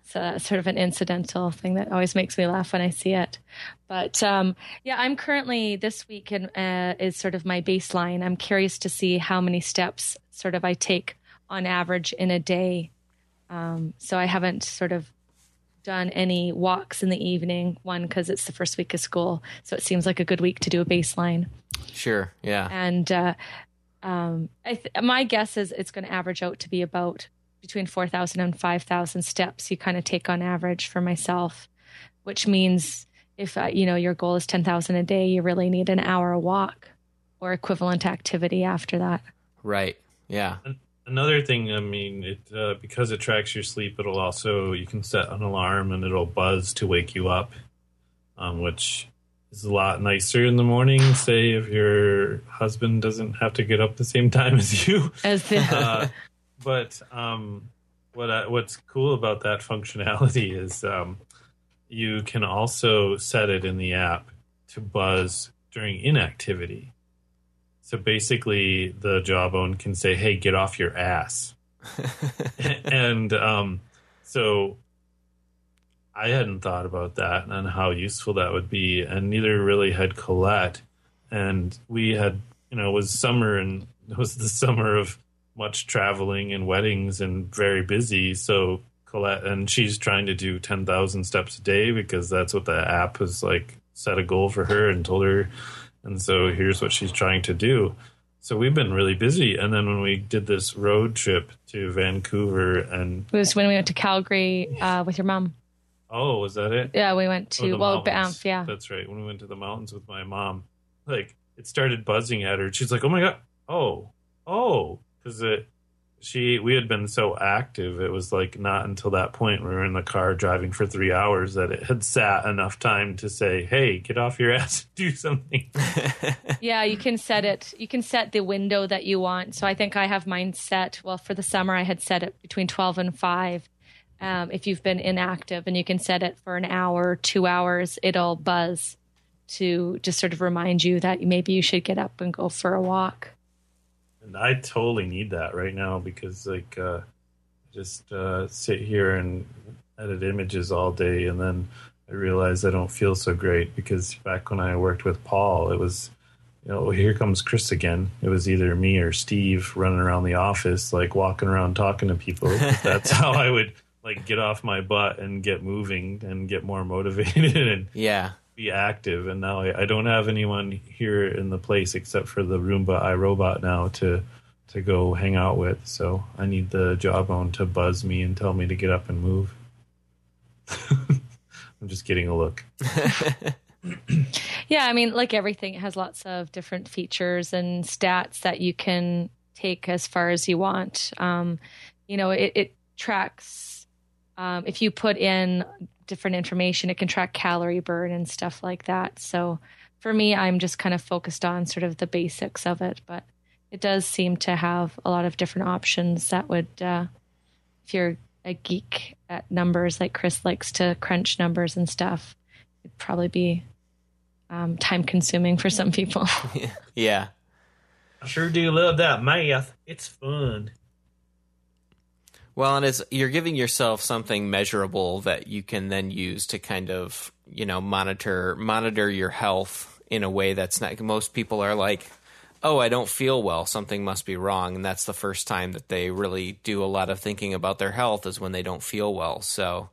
so that's sort of an incidental thing that always makes me laugh when I see it. But um, yeah, I'm currently this week in, uh, is sort of my baseline. I'm curious to see how many steps sort of I take on average in a day. Um, so I haven't sort of done any walks in the evening. One because it's the first week of school, so it seems like a good week to do a baseline. Sure. Yeah. And uh, um, th- my guess is it's going to average out to be about between 4,000 and 5,000 steps you kind of take on average for myself, which means if uh, you know your goal is 10,000 a day, you really need an hour walk or equivalent activity after that. Right. Yeah. Another thing, I mean, it uh, because it tracks your sleep, it'll also you can set an alarm and it'll buzz to wake you up, um, which is a lot nicer in the morning. Say if your husband doesn't have to get up the same time as you. As the [LAUGHS] uh, but um, what I, what's cool about that functionality [LAUGHS] is um, you can also set it in the app to buzz during inactivity. So basically, the jawbone can say, "Hey, get off your ass," [LAUGHS] and um, so I hadn't thought about that and how useful that would be, and neither really had Colette. And we had, you know, it was summer, and [LAUGHS] it was the summer of much traveling and weddings and very busy. So Colette, and she's trying to do 10,000 steps a day because that's what the app has like set a goal for her and told her. And so here's what she's trying to do. So we've been really busy. And then when we did this road trip to Vancouver and. It was when we went to Calgary uh, with your mom. Oh, was that it? Yeah, we went to, Oh, well, mountains. Banff, yeah. That's right. When we went to the mountains with my mom, like it started buzzing at her. She's like, "Oh my god, oh, oh," because it. She, we had been so active. It was like not until that point we were in the car driving for three hours that it had sat enough time to say, "Hey, get off your [LAUGHS] ass, and do something." [LAUGHS] Yeah, you can set it. You can set the window that you want. So I think I have mine set. Well, for the summer, I had set it between twelve and five. Um, if you've been inactive, and you can set it for an hour, two hours, it'll buzz to just sort of remind you that maybe you should get up and go for a walk. And I totally need that right now because like uh just uh sit here and edit images all day and then I realize I don't feel so great because back when I worked with Paul it was you know, here comes Chris again. It was either me or Steve running around the office, like walking around talking to people. [LAUGHS] That's how I would like get off my butt and get moving and get more motivated [LAUGHS] and yeah. Be active. And now I, I don't have anyone here in the place except for the Roomba iRobot now to to go hang out with. So I need the jawbone to buzz me and tell me to get up and move. [LAUGHS] I'm just getting a look. [LAUGHS] Yeah, I mean, like everything, it has lots of different features and stats that you can take as far as you want. Um, you know, it, it tracks, um, if you put in different information, it can track calorie burn and stuff like that. So for me, I'm just kind of focused on sort of the basics of it, but it does seem to have a lot of different options that would, uh, if you're a geek at numbers like Chris likes to crunch numbers and stuff, it'd probably be um, time consuming for some people. [LAUGHS] Yeah. I sure do love that math. It's fun. Well, and it's you're giving yourself something measurable that you can then use to kind of, you know, monitor monitor your health in a way that's not most people are like, "Oh, I don't feel well, something must be wrong." And that's the first time that they really do a lot of thinking about their health is when they don't feel well. So,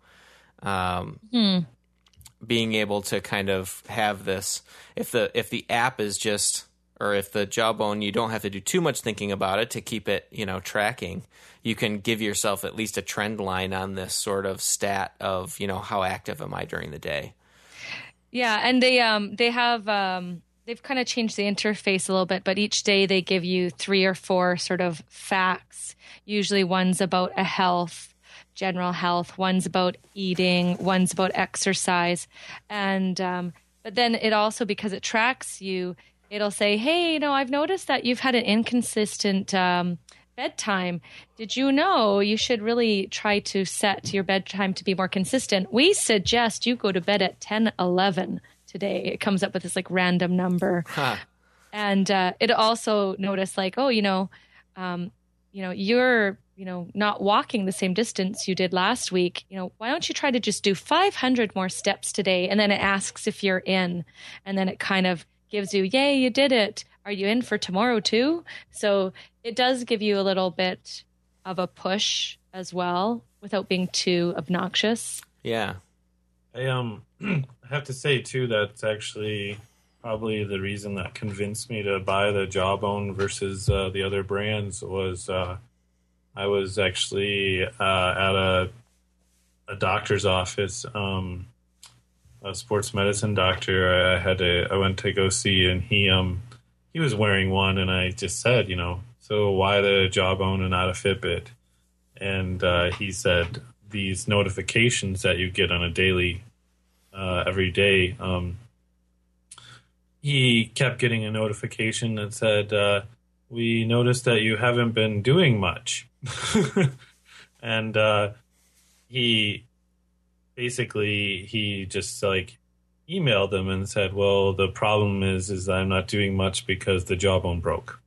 um being able to kind of have this if the if the app is just or if the jawbone you don't have to do too much thinking about it to keep it you know tracking you can give yourself at least a trend line on this sort of stat of you know how active am i during the day yeah, and they um they have um they've kind of changed the interface a little bit, but each day they give you three or four sort of facts. Usually one's about a health, general health, one's about eating, one's about exercise. And um but then it also because it tracks you, it'll say, "Hey, you know, I've noticed that you've had an inconsistent um bedtime. Did you know you should really try to set your bedtime to be more consistent? We suggest you go to bed at 10 11 today. It comes up with this like random number. huh. and uh, it also noticed like, oh, you know, um, you know, you're you know not walking the same distance you did last week. You know, why don't you try to just do 500 more steps today? And then it asks if you're in, and then it kind of gives you, yay, you did it. Are you in for tomorrow too? So it does give you a little bit of a push as well without being too obnoxious. Yeah. I um I [CLEARS THROAT] have to say too that's actually probably the reason that convinced me to buy the Jawbone versus uh, the other brands was uh, I was actually uh, at a a doctor's office, um, a sports medicine doctor. I had to I went to go see, and he um he was wearing one, and I just said, you know, so why the Jawbone and not a Fitbit? And uh, he said these notifications that you get on a daily, uh, every day. Um, he kept getting a notification that said, uh, "We noticed that you haven't been doing much," [LAUGHS] and uh, he basically he just like emailed them and said, "Well, the problem is is I'm not doing much because the jawbone broke."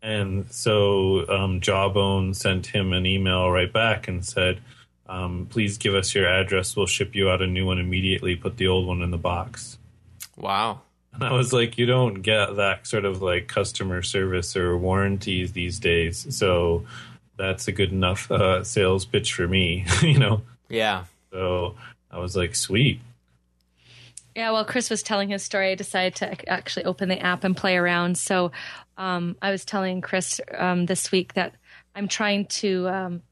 And so um, Jawbone sent him an email right back and said, um, "Please give us your address. We'll ship you out a new one immediately. Put the old one in the box." Wow. And I was like, "You don't get that sort of like customer service or warranties these days." So that's a good enough uh, sales pitch for me, [LAUGHS] you know. Yeah. So I was like, "Sweet." Yeah, well, Chris was telling his story. I decided to actually open the app and play around. So um, I was telling Chris um, this week that I'm trying to um,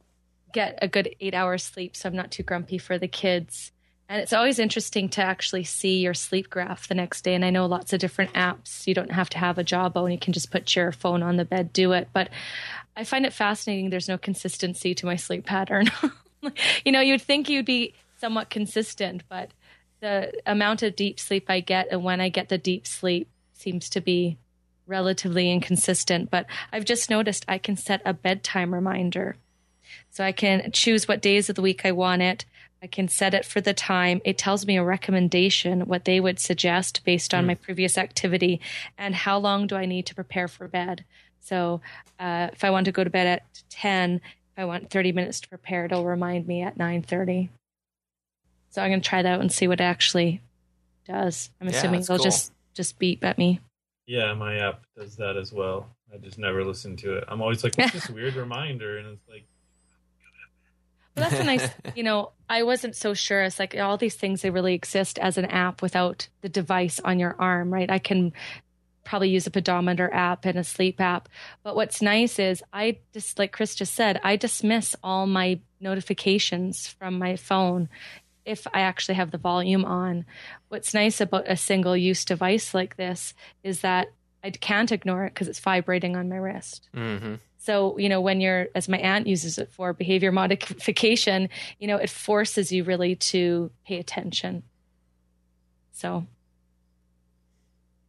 get a good eight hours sleep so I'm not too grumpy for the kids. And it's always interesting to actually see your sleep graph the next day. And I know lots of different apps. You don't have to have a jawbone. You can just put your phone on the bed, do it. But I find it fascinating. There's no consistency to my sleep pattern. [LAUGHS] [LAUGHS] you know, you'd think you'd be somewhat consistent, but the amount of deep sleep I get and when I get the deep sleep seems to be relatively inconsistent. But I've just noticed I can set a bedtime reminder. So I can choose what days of the week I want it. I can set it for the time. It tells me a recommendation, what they would suggest based on mm. my previous activity, and how long do I need to prepare for bed. So uh, if I want to go to bed at 10, if I want 30 minutes to prepare, it'll remind me at 9.30. So I'm going to try that out and see what it actually does. I'm Yeah, assuming that's they'll cool. just just beep at me. Yeah, my app does that as well. I just never listen to it. I'm always like, "What's this weird [LAUGHS] reminder?" And it's like, But that's a nice, [LAUGHS] you know, I wasn't so sure. It's like all these things, they really exist as an app without the device on your arm, right? I can probably use a pedometer app and a sleep app. But what's nice is I just, like Chris just said, I dismiss all my notifications from my phone if I actually have the volume on. What's nice about a single use device like this is that I can't ignore it because it's vibrating on my wrist. hmm So, you know, when you're, as my aunt uses it for behavior modification, you know, it forces you really to pay attention. So,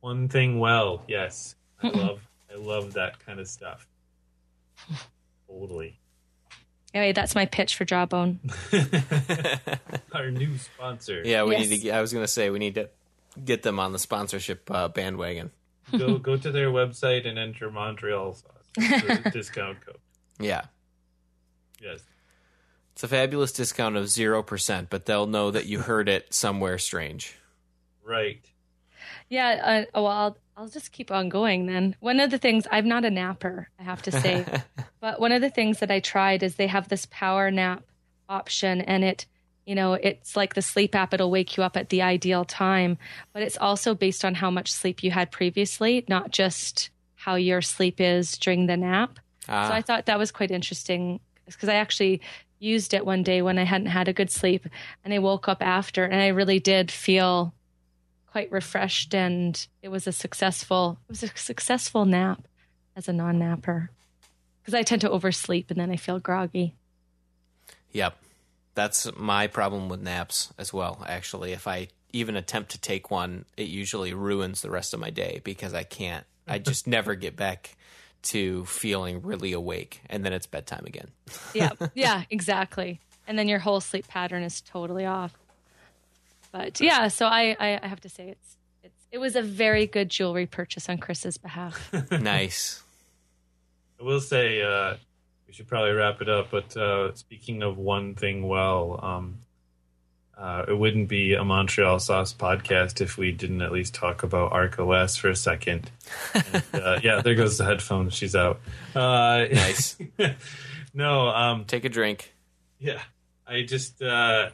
one thing well. Yes, I [LAUGHS] love, I love that kind of stuff. Totally. anyway, that's my pitch for Jawbone. [LAUGHS] [LAUGHS] Our new sponsor. Yeah, we Yes. need to. I was going to say we need to get them on the sponsorship uh, bandwagon. go go to their website and enter Montreal sauce discount code. Yeah, Yes. it's a fabulous discount of zero percent, but they'll know that you heard it somewhere strange. Right. Yeah. Uh, well, I'll, I'll just keep on going then. One of the things, I'm not a napper, I have to say, [LAUGHS] but one of the things that I tried is they have this power nap option and it, you know, it's like the sleep app, it'll wake you up at the ideal time, but it's also based on how much sleep you had previously, not just how your sleep is during the nap. Ah, So I thought that was quite interesting because I actually used it one day when I hadn't had a good sleep and I woke up after and I really did feel quite refreshed and it was a successful it was a successful nap as a non-napper because I tend to oversleep and then I feel groggy. Yep. That's my problem with naps as well, actually. If I even attempt to take one, it usually ruins the rest of my day because I can't. I [LAUGHS] just never get back to feeling really awake and then it's bedtime again. yeah, [LAUGHS] yeah, exactly. And then your whole sleep pattern is totally off. But yeah, so I, I, I have to say it's it's It was a very good jewelry purchase on Chris's behalf. [LAUGHS] nice. I will say uh, we should probably wrap it up. But uh, speaking of one thing, well, um, uh, it wouldn't be a Montreal Sauce podcast if we didn't at least talk about Arc OS for a second. And, uh, [LAUGHS] yeah, there goes the headphone. She's out. Uh, Nice. [LAUGHS] no, um, Take a drink. yeah, I just uh,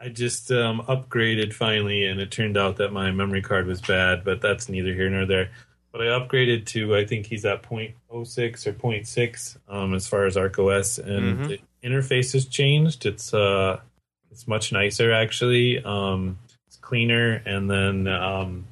I just um, upgraded finally, and it turned out that my memory card was bad, but that's neither here nor there. But I upgraded to I think he's at 0.06 or 0.6 um, as far as arkOS, and Mhm. the interface has changed. It's uh, it's much nicer actually. Um, it's cleaner, and then um,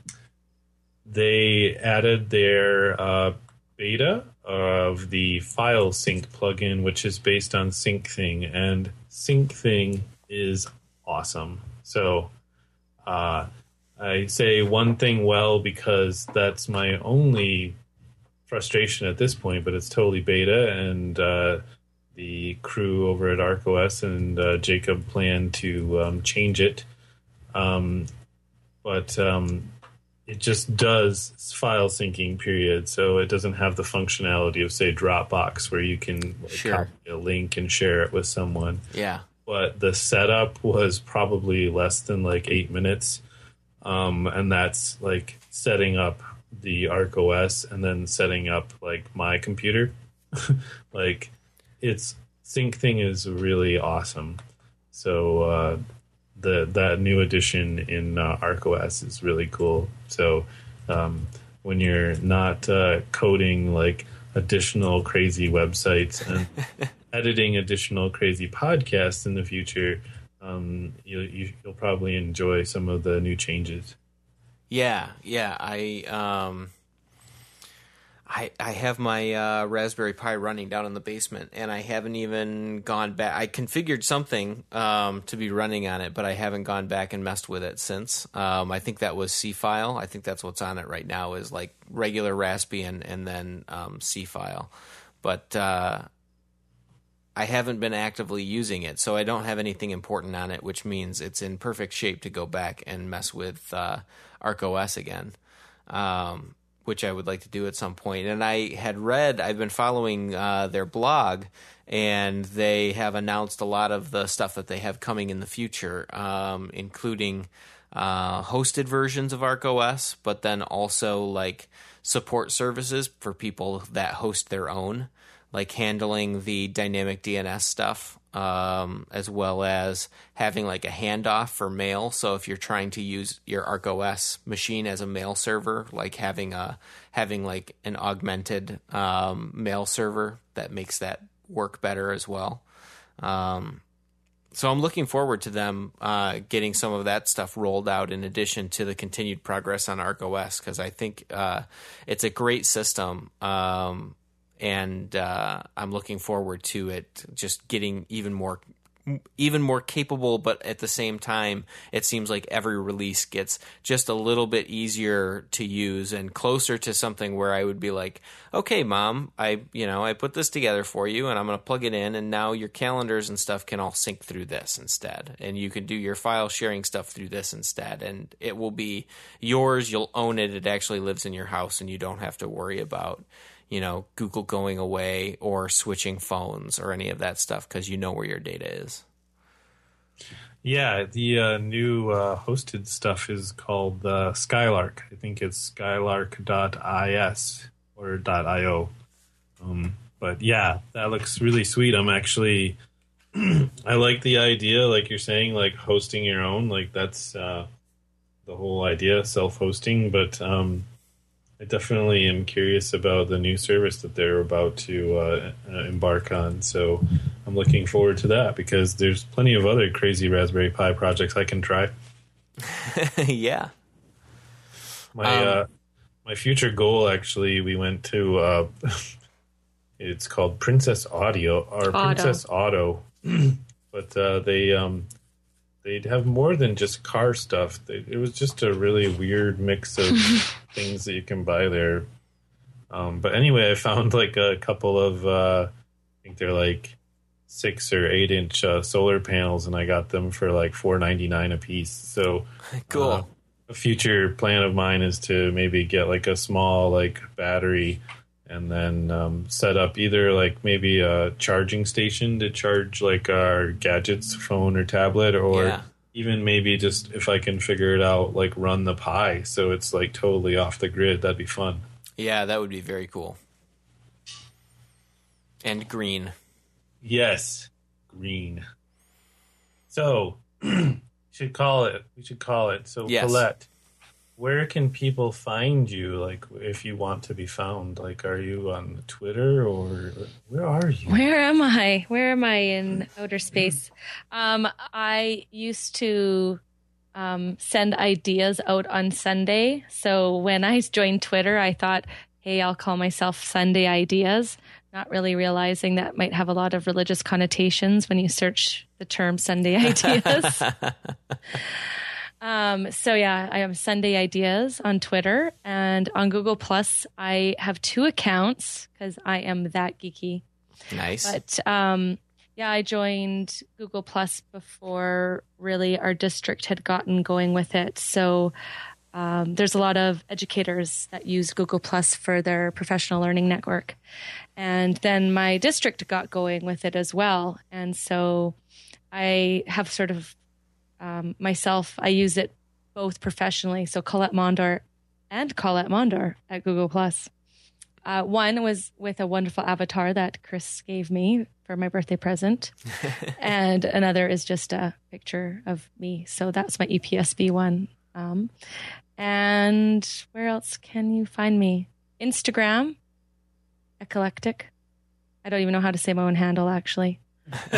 they added their uh, beta of the file sync plugin, which is based on SyncThing, and SyncThing is awesome. So uh, I say one thing well because that's my only frustration at this point, but it's totally beta, and uh, the crew over at arkOS and uh, Jacob plan to um, change it. Um, but um, it just does file syncing period so it doesn't have the functionality of say dropbox where you can like, Sure. copy a link and share it with someone Yeah. But the setup was probably less than like eight minutes. Um, and that's like setting up the arkOS and then setting up like my computer. [LAUGHS] Like it's Syncthing is really awesome. So uh, the that new addition in uh, arkOS is really cool. So um, when you're not uh, coding like additional crazy websites and [LAUGHS] editing additional crazy podcasts in the future, um, you, you, you'll probably enjoy some of the new changes. Yeah, yeah. I um I I have my uh, Raspberry Pi running down in the basement, and I haven't even gone back. I configured something um, to be running on it, but I haven't gone back and messed with it since. Um, I think that was Seafile. I think that's what's on it right now is like regular Raspbian and then um, Seafile. But uh, I haven't been actively using it, so I don't have anything important on it, which means it's in perfect shape to go back and mess with uh, arkOS again, um, which I would like to do at some point. And I had read, I've been following uh, their blog, and they have announced a lot of the stuff that they have coming in the future, um, including uh, hosted versions of arkOS, but then also like support services for people that host their own like handling the dynamic DNS stuff, um, as well as having like a handoff for mail. So if you're trying to use your arkOS machine as a mail server, like having a having like an augmented um, mail server that makes that work better as well. Um, so I'm looking forward to them uh, getting some of that stuff rolled out in addition to the continued progress on arkOS because I think uh, it's a great system. Um, and uh, I'm looking forward to it just getting even more even more capable but at the same time it seems like every release gets just a little bit easier to use and closer to something where I would be like okay mom I you know I put this together for you and I'm going to plug it in and now your calendars and stuff can all sync through this instead. And you can do your file sharing stuff through this instead. And it will be yours. You'll own it. It actually lives in your house and you don't have to worry about you know, Google going away or switching phones or any of that stuff because you know where your data is. Yeah, the uh, new uh, hosted stuff is called uh, Skylark. I think it's skylark.is or .io. Um, but yeah, that looks really sweet. I'm actually, [CLEARS THROAT] I like the idea, like you're saying, like hosting your own. Like that's uh, the whole idea, self-hosting. But um, I definitely am curious about the new service that they're about to uh, uh, embark on. So I'm looking forward to that because there's plenty of other crazy Raspberry Pi projects I can try. [LAUGHS] yeah. My Um, uh, my future goal actually, we went to. Uh, [LAUGHS] it's called Princess Audio or Auto. Princess Auto, [CLEARS THROAT] but uh, they um, they'd have more than just car stuff. They, it was just a really weird mix of [LAUGHS] things that you can buy there. Um, but anyway, I found like a couple of uh, I think they're like six or eight inch uh, solar panels, and I got them for like four ninety nine a piece. So [LAUGHS] Cool. uh, a future plan of mine is to maybe get like a small like battery and then um, set up either like maybe a charging station to charge like our gadgets, phone or tablet, or Yeah. Even maybe just if I can figure it out, like run the Pi so it's like totally off the grid. That'd be fun. Yeah, that would be very cool. And green. Yes, green. So [CLEARS THROAT] should call it. We should call it. So Yes. Colette, where can people find you? Like, if you want to be found, like, are you on Twitter or where are you? Where am I? Where am I in outer space? Um, I used to um, send ideas out on Sunday. So when I joined Twitter, I thought, hey, I'll call myself Sunday Ideas, not really realizing that might have a lot of religious connotations when you search the term Sunday [LAUGHS] Ideas. [LAUGHS] Um, so yeah, I have Sunday Ideas on Twitter and on Google Plus. I have two accounts because I am that geeky. Nice. But um, yeah, I joined Google Plus before really our district had gotten going with it. So um, there's a lot of educators that use Google Plus for their professional learning network. And then my district got going with it as well. And so I have sort of um, myself, I use it both professionally. So Colette Mondor and Colette Mondor at Google Plus. Uh, one was with a wonderful avatar that Chris gave me for my birthday present, [LAUGHS] and another is just a picture of me. So that's my EPSB one. Um, and where else can you find me? Instagram, eclectic. I don't even know how to say my own handle actually. [LAUGHS] [LAUGHS] I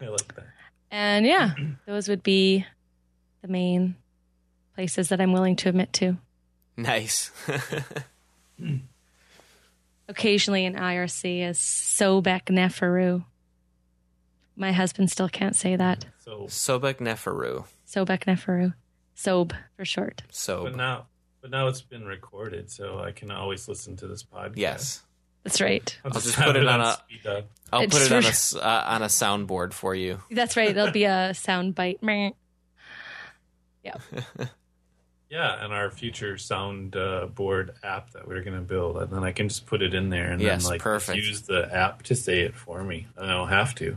like that. And yeah, [CLEARS THROAT] those would be the main places that I'm willing to admit to. nice. [LAUGHS] Occasionally in IRC is Sobek Neferu. My husband still can't say that. So, Sobek Neferu. Sobek Neferu. Sob for short. So but now, but now it's been recorded, so I can always listen to this podcast. yes, That's right. I'll, just put it on a- speed dial. I'll It's put it on a uh, on a soundboard for you. That's right. There'll be a [LAUGHS] sound bite. Meh. [LAUGHS] Yeah, and our future sound uh, board app that we're going to build, and then I can just put it in there and Yes, then like perfect. use the app to say it for me. I don't have to.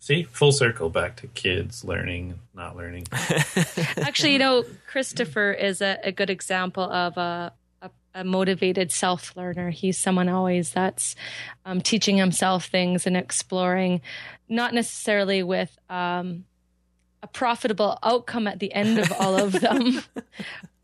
See, full circle back to kids learning, not learning. [LAUGHS] Actually, you know, Christopher is a, a good example of a, a, motivated self learner. He's someone always that's um, teaching himself things and exploring, not necessarily with um, a profitable outcome at the end of all of them. [LAUGHS]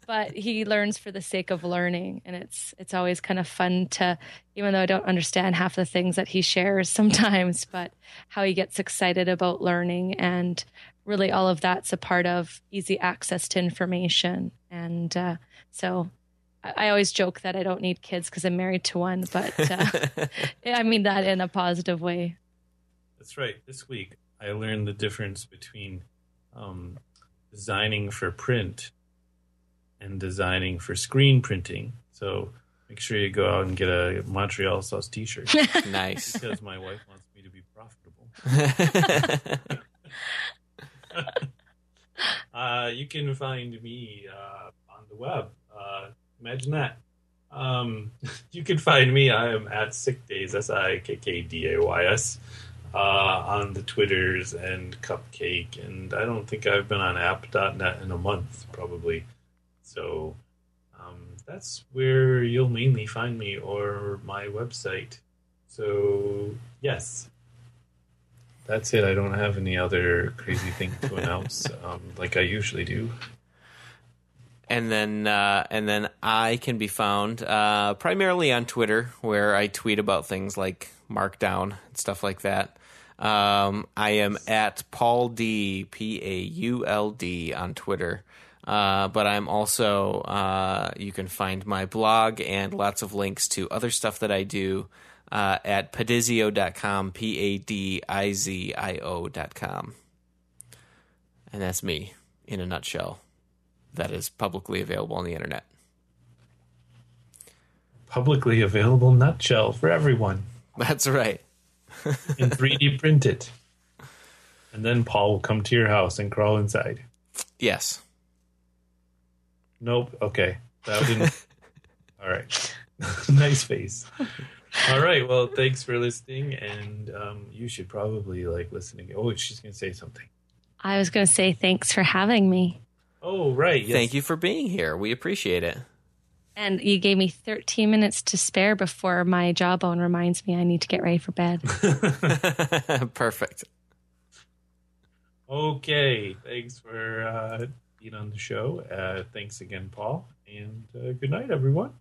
But he learns for the sake of learning, and it's it's always kind of fun to, even though I don't understand half the things that he shares [LAUGHS] sometimes, but how he gets excited about learning and really all of that's a part of easy access to information and uh, so I, I always joke that i don't need kids because i'm married to one but uh, [LAUGHS] [LAUGHS] i mean that in a positive way That's right. This week I learned the difference between um, designing for print and designing for screen printing. So make sure you go out and get a Montreal sauce T-shirt [LAUGHS] nice. because my wife wants me to be profitable. Uh, you can find me uh, on the web. Uh, imagine that. Um, [LAUGHS] you can find me. I am at Sikkdays, S I K K D A Y S, uh, on the Twitters and Cupcake. And I don't think I've been on app.net in a month, probably. So um, that's where you'll mainly find me or my website. So, yes. That's it. I don't have any other crazy thing to announce [LAUGHS] um, like I usually do. And then uh, and then I can be found uh, primarily on Twitter, where I tweet about things like Markdown and stuff like that. Um, I am at Paul D P A U L D on Twitter. Uh, but I'm also uh, you can find my blog and lots of links to other stuff that I do uh, at padizio.com, p a d i z i o.com. And that's me in a nutshell that is publicly available on the internet. Publicly available nutshell for everyone That's right. [LAUGHS] in 3D print it. And then Paul will come to your house and crawl inside. Yes. Nope. Okay. That didn't. [LAUGHS] All right. [LAUGHS] nice face. All right. Well, thanks for listening, and um, you should probably like listening. Oh, she's gonna say something. I was going to say thanks for having me. Oh, right. Yes. Thank you for being here. We appreciate it. And you gave me 13 minutes to spare before my jawbone reminds me I need to get ready for bed. [LAUGHS] [LAUGHS] Perfect. Okay. Thanks for uh, being on the show. Uh, thanks again, Paul, and uh, good night, everyone.